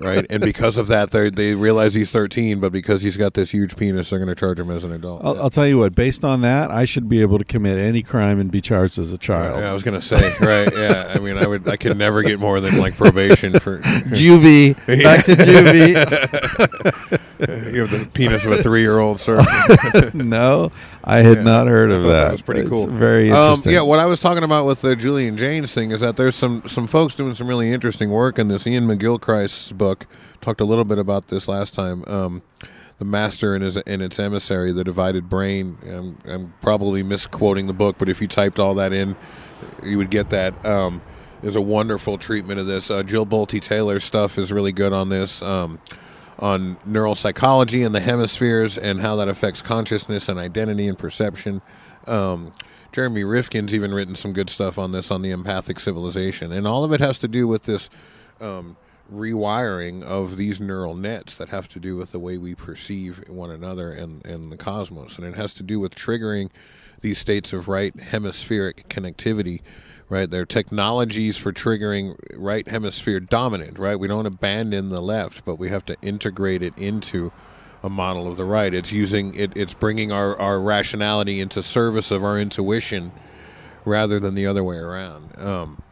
right? And because of that, they they realize he's 13, but because he's got this huge penis, they're going to charge him as an adult. I'll, I'll tell you what. Based on that, I should be able to commit any crime and be charged as a child. yeah, I was going to say, right? Yeah, I mean, I would, I could never get more than like probation for Juvie, back to juvie. you have the penis of a three-year-old, sir. no, I had Yeah, not heard of that. that was pretty It's cool. Very Um, interesting. yeah, what I was talking about with the Julian Jaynes thing is that there's some some folks doing some really interesting work in this. Iain McGilchrist's book talked a little bit about this last time. Um, the Master and his and its emissary, the divided brain. I'm, I'm probably misquoting the book, but if you typed all that in, you would get that. Um, is a wonderful treatment of this. Uh, Jill Bolte Taylor's stuff is really good on this. Um, on neuropsychology and the hemispheres and how that affects consciousness and identity and perception. Um, Jeremy Rifkin's even written some good stuff on this on the empathic civilization, and all of it has to do with this um, rewiring of these neural nets that have to do with the way we perceive one another and, and the cosmos, and it has to do with triggering these states of right hemispheric connectivity right? There are technologies for triggering right hemisphere dominant, right? We don't abandon the left, but we have to integrate it into a model of the right. It's using it. It's bringing our our rationality into service of our intuition, rather than the other way around. Um,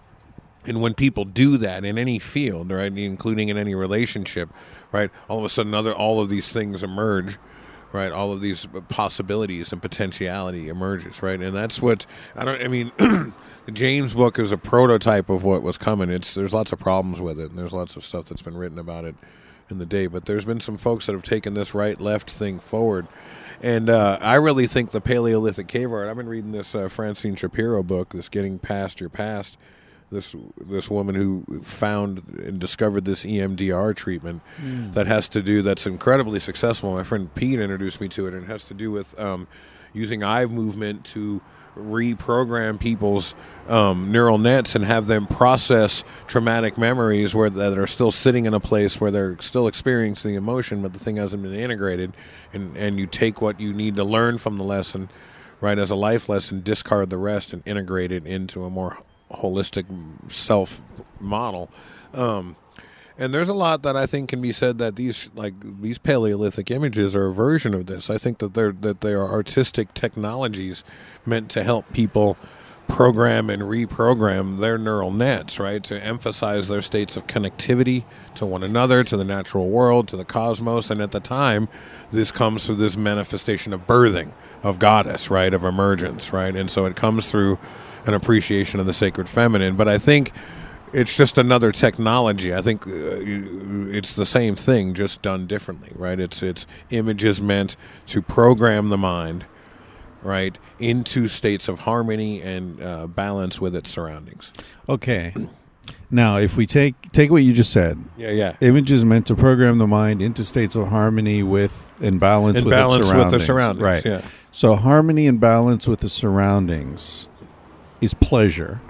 and when people do that in any field, right, including in any relationship, right, all of a sudden, other all of these things emerge, right? All of these possibilities and potentiality emerges, right? And that's what I don't. I mean, the Jaynes book is a prototype of what was coming. It's there's lots of problems with it, and there's lots of stuff that's been written about it in the day. But there's been some folks that have taken this right left thing forward. And uh, I really think the Paleolithic cave art. I've been reading this uh, Francine Shapiro book, this "Getting Past Your Past," this this woman who found and discovered this EMDR treatment that has to do that's incredibly successful. My friend Pete introduced me to it, and it has to do with um, using eye movement to reprogram people's um, neural nets and have them process traumatic memories where that are still sitting in a place where they're still experiencing the emotion, but the thing hasn't been integrated, and and you take what you need to learn from the lesson, right, as a life lesson, discard the rest, and integrate it into a more holistic self model. Um, and there's a lot that I think can be said that these like these Paleolithic images are a version of this. I think that they're that they are artistic technologies meant to help people program and reprogram their neural nets, right? To emphasize their states of connectivity to one another, to the natural world, to the cosmos. And at the time, this comes through this manifestation of birthing, of goddess, right? Of emergence, right? And so it comes through an appreciation of the sacred feminine. But I think it's just another technology. I think uh, it's the same thing, just done differently, right? It's it's images meant to program the mind, right, into states of harmony and uh, balance with its surroundings. Okay. Now, if we take take what you just said, Yeah, yeah. images meant to program the mind into states of harmony with and balance And with balance its with the surroundings, Right. yeah. So harmony and balance with the surroundings is pleasure.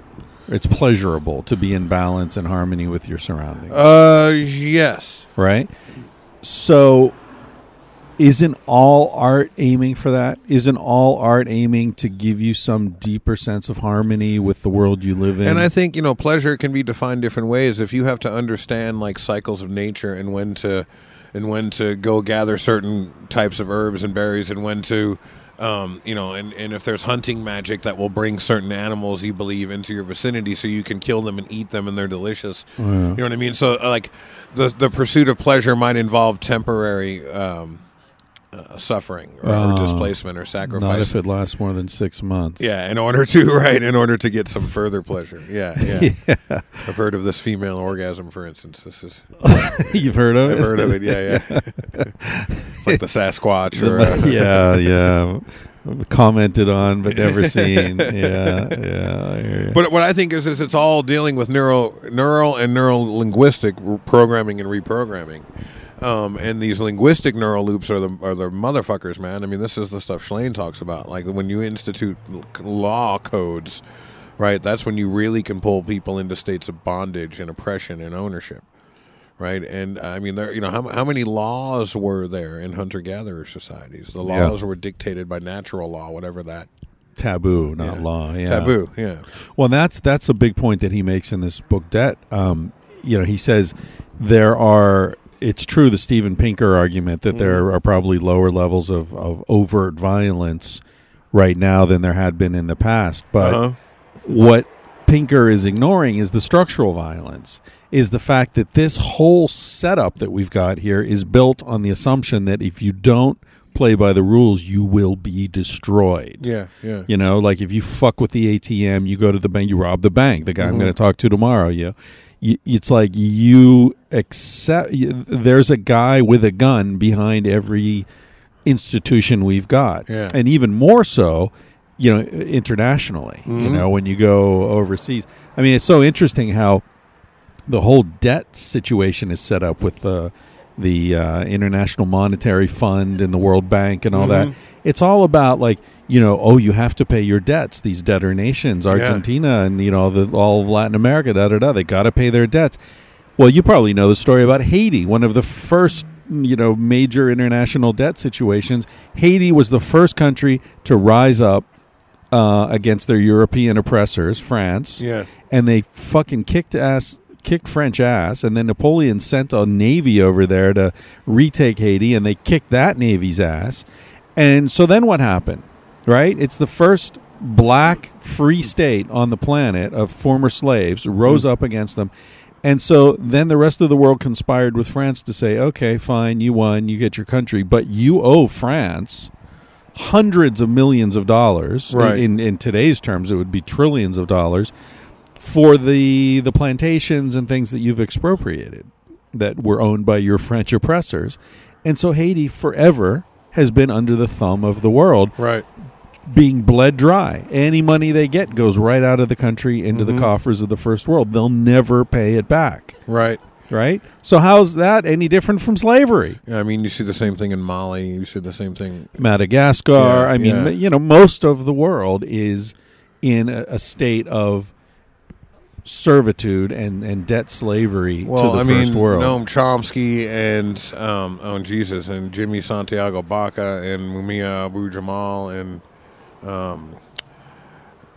It's pleasurable to be in balance and harmony with your surroundings. Uh, yes. right? So isn't all art aiming for that? Isn't all art aiming to give you some deeper sense of harmony with the world you live in? And I think you know pleasure can be defined different ways. If you have to understand like cycles of nature and when to and when to go gather certain types of herbs and berries and when to um, you know and, and if there's hunting magic that will bring certain animals you believe into your vicinity so you can kill them and eat them and they're delicious. You know what i mean? So uh, like the the pursuit of pleasure might involve temporary um, uh, suffering or, or Oh, displacement or sacrifice not if it lasts more than six months. yeah, in order to right, in order to get some further pleasure. Yeah, yeah. I've heard of this female orgasm, for instance. This is you've heard of it. I've heard of it. Yeah, yeah. Like the Sasquatch or uh, yeah, yeah. Commented on but never seen. Yeah, yeah. But what I think is, is it's all dealing with neural, neural and neural linguistic programming and reprogramming. Um, and these linguistic neural loops are the are the motherfuckers, man. I mean, this is the stuff Shlain talks about. Like when you institute law codes, right? That's when you really can pull people into states of bondage and oppression and ownership, right? And I mean, there, you know, how how many laws were there in hunter gatherer societies? The Yeah. laws were dictated by natural law, whatever that taboo, not Yeah. law. Yeah. taboo. Yeah, Well, that's that's a big point that he makes in this book. Debt. Um, you know, he says there are. It's true the Steven Pinker argument that there are probably lower levels of, of overt violence right now than there had been in the past. But Uh-huh. what Pinker is ignoring is the structural violence. Is the fact that this whole setup that we've got here is built on the assumption that if you don't play by the rules, you will be destroyed. yeah, yeah. You know, like if you fuck with the ATM, you go to the bank, you rob the bank. The guy I'm Mm-hmm. going to talk to tomorrow, you, you, it's like you accept. You, there's a guy with a gun behind every institution we've got, Yeah. and even more so, you know, internationally. You Mm-hmm. know, when you go overseas, I mean, it's so interesting how the whole debt situation is set up with the the uh, International Monetary Fund and the World Bank and all that. It's all about like you know, oh, you have to pay your debts. These debtor nations, Argentina and you know, the, all of Latin America, da da da. They got to pay their debts. Well, you probably know the story about Haiti, one of the first you know major international debt situations. Haiti was the first country to rise up uh, against their European oppressors, France Yeah. and they fucking kicked ass kicked French ass and then Napoleon sent a navy over there to retake Haiti and they kicked that navy's ass. And so then what happened? Right? It's the first black free state on the planet of former slaves rose hmm. up against them. And so then the rest of the world conspired with France to say, "Okay, fine, you won, you get your country, but you owe France hundreds of millions of dollars. Right. In in today's terms, it would be trillions of dollars for the the plantations and things that you've expropriated that were owned by your French oppressors. And so Haiti forever has been under the thumb of the world, Right. being bled dry. Any money they get goes right out of the country into the mm-hmm. coffers of the first world. They'll never pay it back. Right. Right? So how's that any different from slavery? Yeah, I mean, you see the same thing in Mali. You see the same thing. Madagascar. Yeah, I mean, yeah. you know, most of the world is in a, a state of servitude and, and debt slavery Well, to the I first mean, world. Noam Chomsky and um, oh Jesus and Jimmy Santiago Baca and Mumia Abu Jamal and um,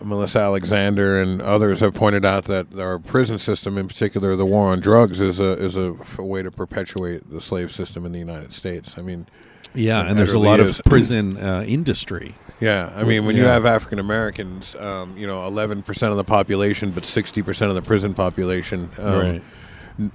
Melissa Alexander and others have pointed out that our prison system, in particular the war on drugs, is a is a, f- way to perpetuate the slave system in the United States. I mean, yeah, and there's a lot is. of prison uh, industry. Yeah, I mean, when you have African Americans, um, you know, eleven percent of the population, but sixty percent of the prison population. Um, Right.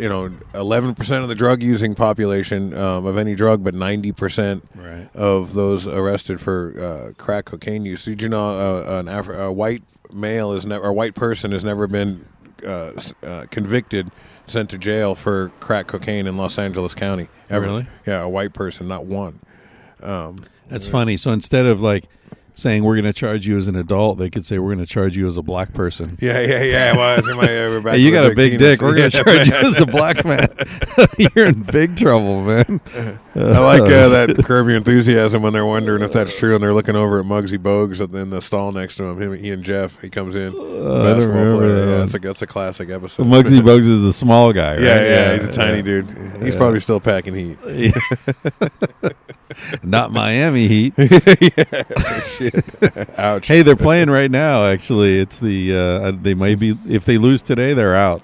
You know, eleven percent of the drug using population um, of any drug, but ninety percent Right. of those arrested for uh, crack cocaine use. Did you know uh, an Afri- a white male is never, a white person has never been uh, s- uh, convicted, sent to jail for crack cocaine in Los Angeles County. Ever. Really? Yeah, a white person, not one. That's funny. So instead of like saying we're going to charge you as an adult, they could say we're going to charge you as a black person. Yeah, yeah, yeah. Well, I my, we're back Hey, you got a big dick. We're going to charge you as a black man. You're in big trouble, man. I like uh, that Curb Your Enthusiasm when they're wondering if that's true, and they're looking over at Muggsy Bogues in the stall next to him. Him, he and Jeff. He comes in. Uh, I don't remember that Yeah, that's a that's a classic episode. Muggsy Bogues is the small guy, right? Yeah, yeah, he's a tiny yeah. dude. He's probably still packing heat. Not Miami Heat. Ouch. Hey, they're playing right now. Actually, it's the uh, they might be if they lose today, they're out.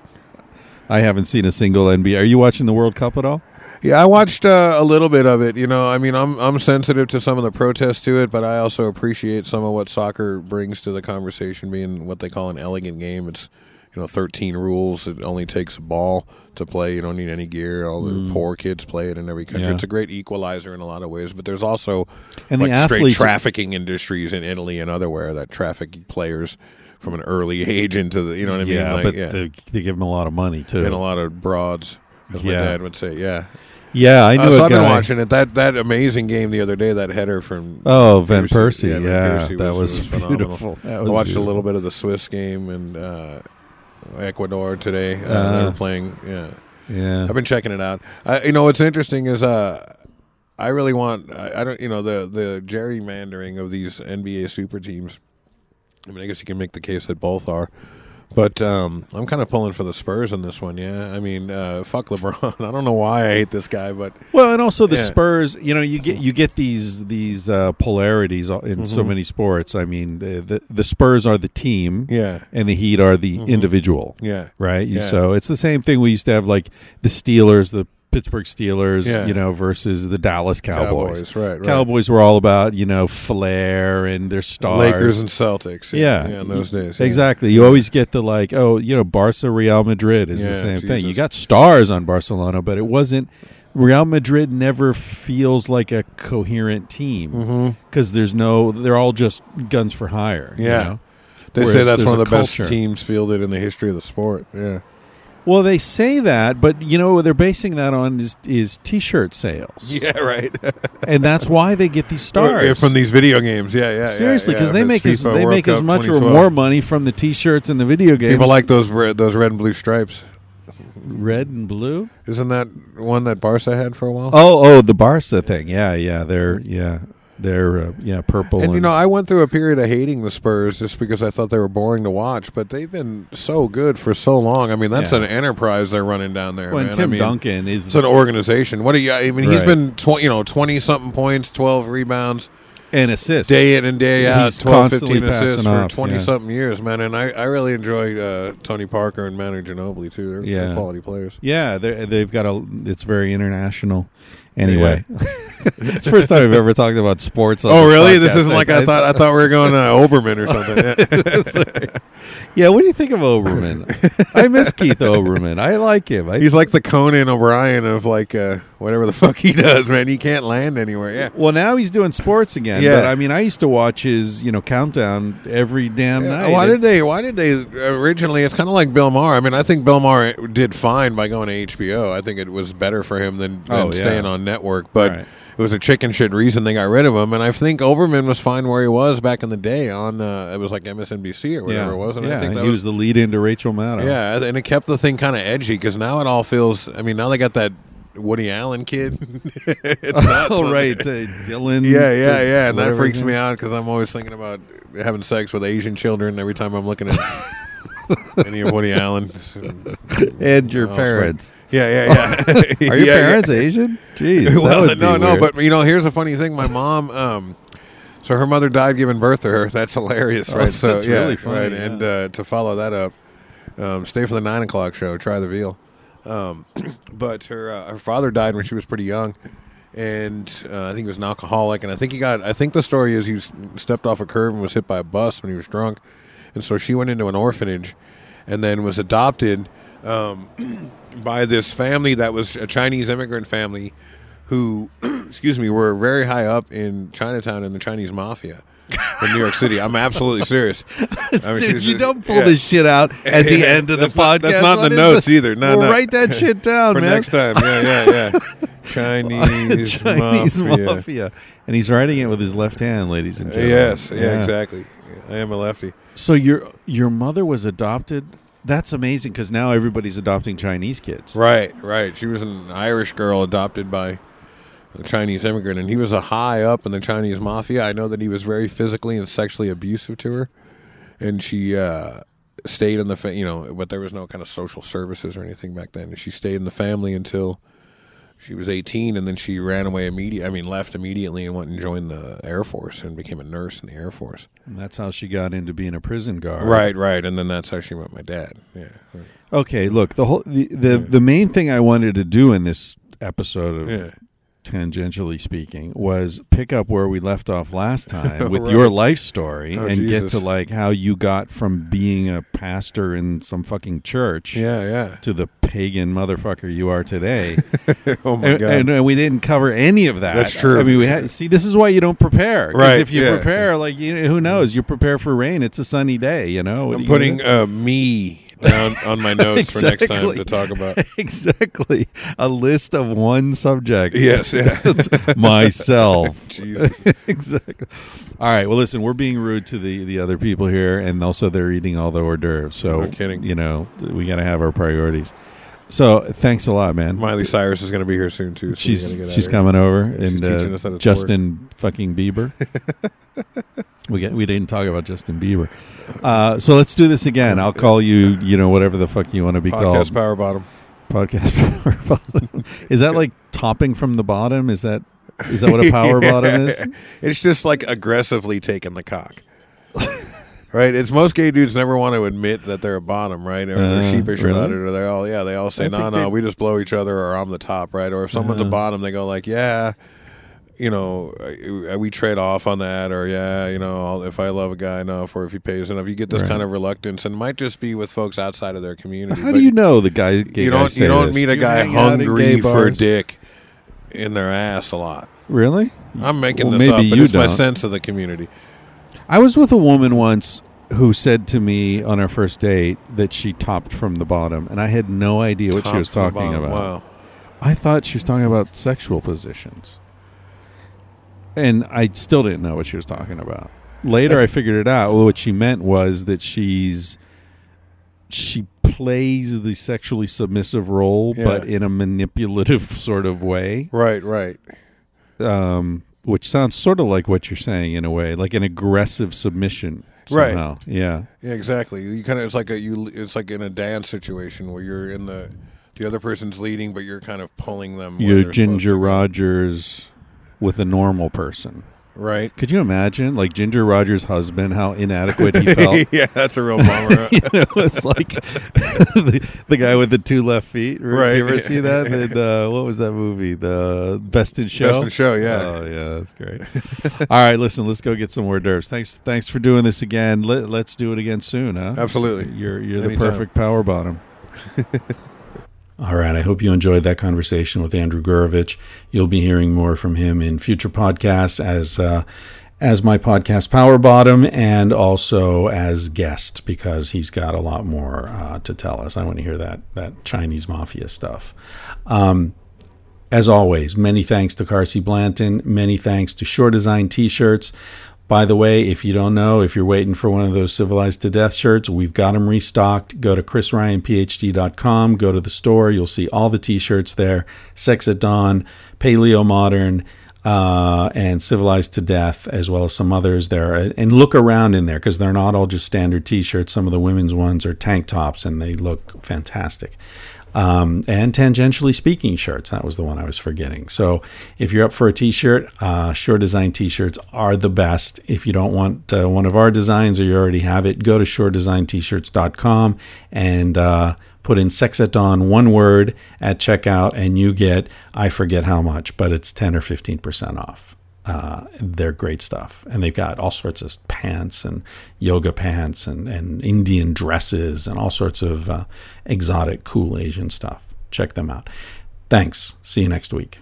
I haven't seen a single NBA. Are you watching the World Cup at all? Yeah, I watched uh, a little bit of it. You know, I mean, I'm I'm sensitive to some of the protests to it, but I also appreciate some of what soccer brings to the conversation, being what they call an elegant game. It's you know 13 rules. It only takes a ball to play. You don't need any gear. All the poor kids play it in every country. Mm. Yeah. It's a great equalizer in a lot of ways. But there's also And the like straight athletes- trafficking industries in Italy and otherwhere that traffic players from an early age into the you know what I mean. yeah, Like, but yeah. They, they give them a lot of money too. and a lot of broads, as my Yeah. dad would say. Yeah. Yeah, I knew Uh, so I've been watching it. That that amazing game the other day, that header from Oh, Van Persie. Van Yeah, Persie that was phenomenal. beautiful. That I watched beautiful. a little bit of the Swiss game and uh, Ecuador today. Uh, they Uh, were playing. Yeah, Yeah. I've been checking it out. I, you know, what's interesting is uh, I really want. I, I don't. You know, the the gerrymandering of these NBA super teams. I mean, I guess you can make the case that both are. But um, I'm kind of pulling for the Spurs in this one. Yeah, I mean, uh, fuck LeBron. I don't know why I hate this guy, but Well, and also the Yeah. Spurs. You know, you get you get these these uh, polarities in so Mhm. many sports. I mean, the, the the Spurs are the team, yeah, and the Heat are the Mhm. individual. yeah, right? Yeah. So it's the same thing we used to have, like the Steelers, the Pittsburgh Steelers, Yeah. you know, versus the Dallas Cowboys. Cowboys, right, right. Cowboys were all about you know flair and their stars. Lakers and Celtics. yeah, yeah, in those days. yeah. Exactly. You always get the like, oh, you know, Barca, Real Madrid is the Yeah, same thing. You got stars on Barcelona, but it wasn't. Real Madrid never feels like a coherent team Mm-hmm. because there's no. They're all just guns for hire. you Yeah. know? They say that's one of the best teams fielded in the history of the sport. Yeah. Well, they say that, but you know what they're basing that on is is t-shirt sales, Yeah, right. and that's why they get these stars from these video games. Yeah, yeah. Seriously, because because they make as they make as much or more money from the t-shirts and the video games. People like those red, those red and blue stripes. red and blue. Isn't that one that Barca had for a while? Oh, oh, the Barca thing. Yeah, yeah, they're yeah, they're uh, yeah, purple. And you know, I went through a period of hating the Spurs just because I thought they were boring to watch, but they've been so good for so long. I mean, that's Yeah. an enterprise they're running down there. well, and man. Tim I mean, Duncan is It's an organization. What do you? I mean, he's Right. been tw- you know twenty something points, twelve rebounds, And assists day in and day out, He's 12, constantly 15 assists for twenty yeah. something years, man. And I, I really enjoy uh, Tony Parker and Manu Ginobili too. They're, they're quality players. Yeah, they they've got a. It's very international. Anyway, it's the first time I've ever talked about sports. Oh, really? This isn't like I thought. I thought we were going to Olbermann or something. Yeah. Yeah, what do you think of Olbermann? I miss Keith Olbermann. I like him. I, He's like the Conan O'Brien of like uh, whatever the fuck he does, man. He can't land anywhere. Yeah. well, now he's doing sports again. Yeah. But I mean, I used to watch his, you know, countdown every damn Yeah, night. Why did they? Why did they originally? It's kind of like Bill Maher. I mean, I think Bill Maher did fine by going to HBO. I think it was better for him than, than Oh, yeah. staying on network. But Right. it was a chicken shit reason they got rid of him. And I think Olbermann was fine where he was back in the day on uh, it was like MSNBC or whatever yeah, it was. And yeah, I think that he was the lead into Rachel Maddow. yeah, and it kept the thing kind of edgy because now it all feels. I mean, now they got that Woody Allen kid. Oh right, uh, Dylan. Yeah, yeah, yeah, and that freaks me out because I'm always thinking about having sex with Asian children every time I'm looking at any of Woody Allen. And your Oh, parents. Yeah, yeah, yeah. Are your Yeah, yeah. parents Asian? Jeez, well, no, no, but you know, here's a funny thing. My mom, um, so her mother died giving birth to her. That's hilarious, Oh, right? So that's yeah, really funny, right. yeah. And uh, to follow that up, um, stay for the nine o'clock show. Try the veal. Um, but her uh, her father died when she was pretty young, and uh, I think he was an alcoholic. And I think he got. I think the story is he stepped off a curb and was hit by a bus when he was drunk, and so she went into an orphanage, and then was adopted um, by this family that was a Chinese immigrant family, who, excuse me, were very high up in Chinatown in the Chinese mafia. In New York City, I'm absolutely serious. I mean, Dude, you don't pull yeah. this shit out at the Yeah, end of the not- podcast. that's not in the notes either. No, well, no. write that shit down, for man. next time. Yeah, yeah, yeah. Chinese, Chinese mafia. mafia. and he's writing it with his left hand, ladies and gentlemen. Yes, yeah, exactly. I am a lefty. So your your mother was adopted. That's amazing because now everybody's adopting Chinese kids. Right, right. She was an Irish girl adopted by a Chinese immigrant, and he was a high up in the Chinese mafia. I know that he was very physically and sexually abusive to her, and she uh, stayed in the fa- you know, but there was no kind of social services or anything back then. And she stayed in the family until she was 18, and then she ran away immediately. I mean, left immediately and went and joined the Air Force and became a nurse in the Air Force. And that's how she got into being a prison guard. Right, right, and then that's how she met my dad. Yeah. Okay. Look, the whole the the, the main thing I wanted to do in this episode of Yeah. Tangentially speaking was pick up where we left off last time with Right. your life story Oh, and get to like how you got from being a pastor in some fucking church Yeah, yeah. to the pagan motherfucker you are today. Oh my and, god. and, and we didn't cover any of that. That's true. I mean, we had see. This is why you don't prepare. Right, If you yeah. prepare, like you know, who knows? You prepare for rain. It's a sunny day. You know. I'm you putting do? uh, me down on my notes for next time to talk about. exactly a list of one subject. Yes, yeah. myself. Jesus. exactly. All right. Well, listen, we're being rude to the the other people here, and also they're eating all the hors d'oeuvres. So, No kidding. you know, we got to have our priorities. So, thanks a lot, man. Miley Cyrus is going to be here soon too. So she's get she's here. coming over, She's and uh, us how to Justin fucking Bieber. we get we didn't talk about Justin Bieber. Uh, so let's do this again. I'll call you, you know, whatever the fuck you want to be called. Podcast Power Bottom. podcast power bottom. Is that like topping from the bottom? Is that is that what a power bottom is? It's just like aggressively taking the cock. Right? It's most gay dudes never want to admit that they're a bottom, right? Or Uh, they're sheepish really? about it, or they're all yeah, they all say, I No, think no, they- we just blow each other or I'm the top, right? Or if someone's Uh-huh. the bottom, they go like, Yeah, you know, uh, we trade off on that, or yeah, you know, if I love a guy enough, or if he pays enough, you get this Right. kind of reluctance, and it might just be with folks outside of their community. How do you know the guy? You don't say you don't this? meet Do a you guy hang out in hungry for bars? dick in their ass a lot. Really? I'm making Well, this maybe up, but you it's my don't. sense of the community. I was with a woman once who said to me on our first date that she topped from the bottom, and I had no idea what she was talking about. Wow. I thought she was talking about sexual positions. And I still didn't know what she was talking about. Later I figured it out. Well, what she meant was that she's she plays the sexually submissive role Yeah. but in a manipulative sort of way. Right, right. Um which sounds sort of like what you're saying in a way, like an aggressive submission Right. Yeah. Yeah, exactly. You kind of it's like a you it's like in a dance situation where you're in the the other person's leading, but you're kind of pulling them. You're Ginger. Rogers with a normal person. Right? Could you imagine, like Ginger Rogers' husband, how inadequate he felt? yeah, that's a real bummer. you know, it's like the, the guy with the two left feet. Right? You ever see that? And, uh, what was that movie? The Best in Show. Best in Show, yeah. Oh yeah, that's great. All right, listen, let's go get some hors d'oeuvres. Thanks, thanks for doing this again. Let, let's do it again soon, huh? Absolutely. You're you're the perfect power bottom. All right. I hope you enjoyed that conversation with Andrew Gurevich. You'll be hearing more from him in future podcasts as uh, as my podcast Power Bottom and also as guest because he's got a lot more uh, to tell us. I want to hear that that Chinese mafia stuff. Um, as always, many thanks to Carsey Blanton. Many thanks to Shore Design T-shirts. By the way, if you don't know, if you're waiting for one of those Civilized to Death shirts, we've got them restocked. Go to chrisryanphd.com, go to the store. You'll see all the T-shirts there. Sex at Dawn, Paleo Modern, uh, and Civilized to Death, as well as some others there. And look around in there because they're not all just standard T-shirts. Some of the women's ones are tank tops, and they look fantastic um, and tangentially speaking shirts. That was the one I was forgetting. So if you're up for a t-shirt, uh, Shore Design t-shirts are the best. If you don't want uh, one of our designs or you already have it, go to shoredesignt-shirts.com and uh, put in sex at dawn, one word at checkout, and you get, I forget how much, but it's 10 or 15% off. Uh, they're great stuff. And they've got all sorts of pants and yoga pants and, and Indian dresses and all sorts of uh, exotic, cool Asian stuff. Check them out. Thanks. See you next week.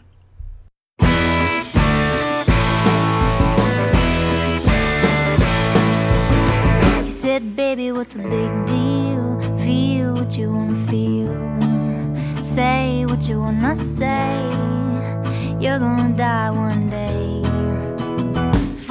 Said, Baby, what's the big deal? Feel what you wanna feel. Say what you wanna say. You're gonna die one day.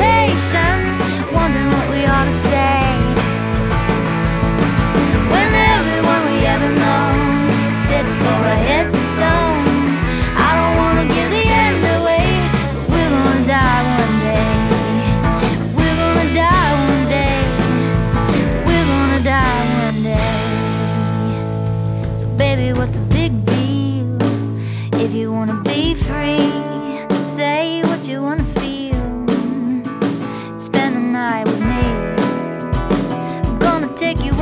hesitation, wondering what we ought to say. When everyone we ever know.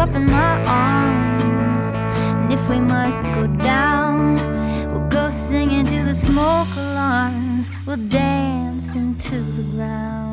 Up in my arms. And if we must go down, we'll go singing to the smoke alarms. We'll dance into the ground.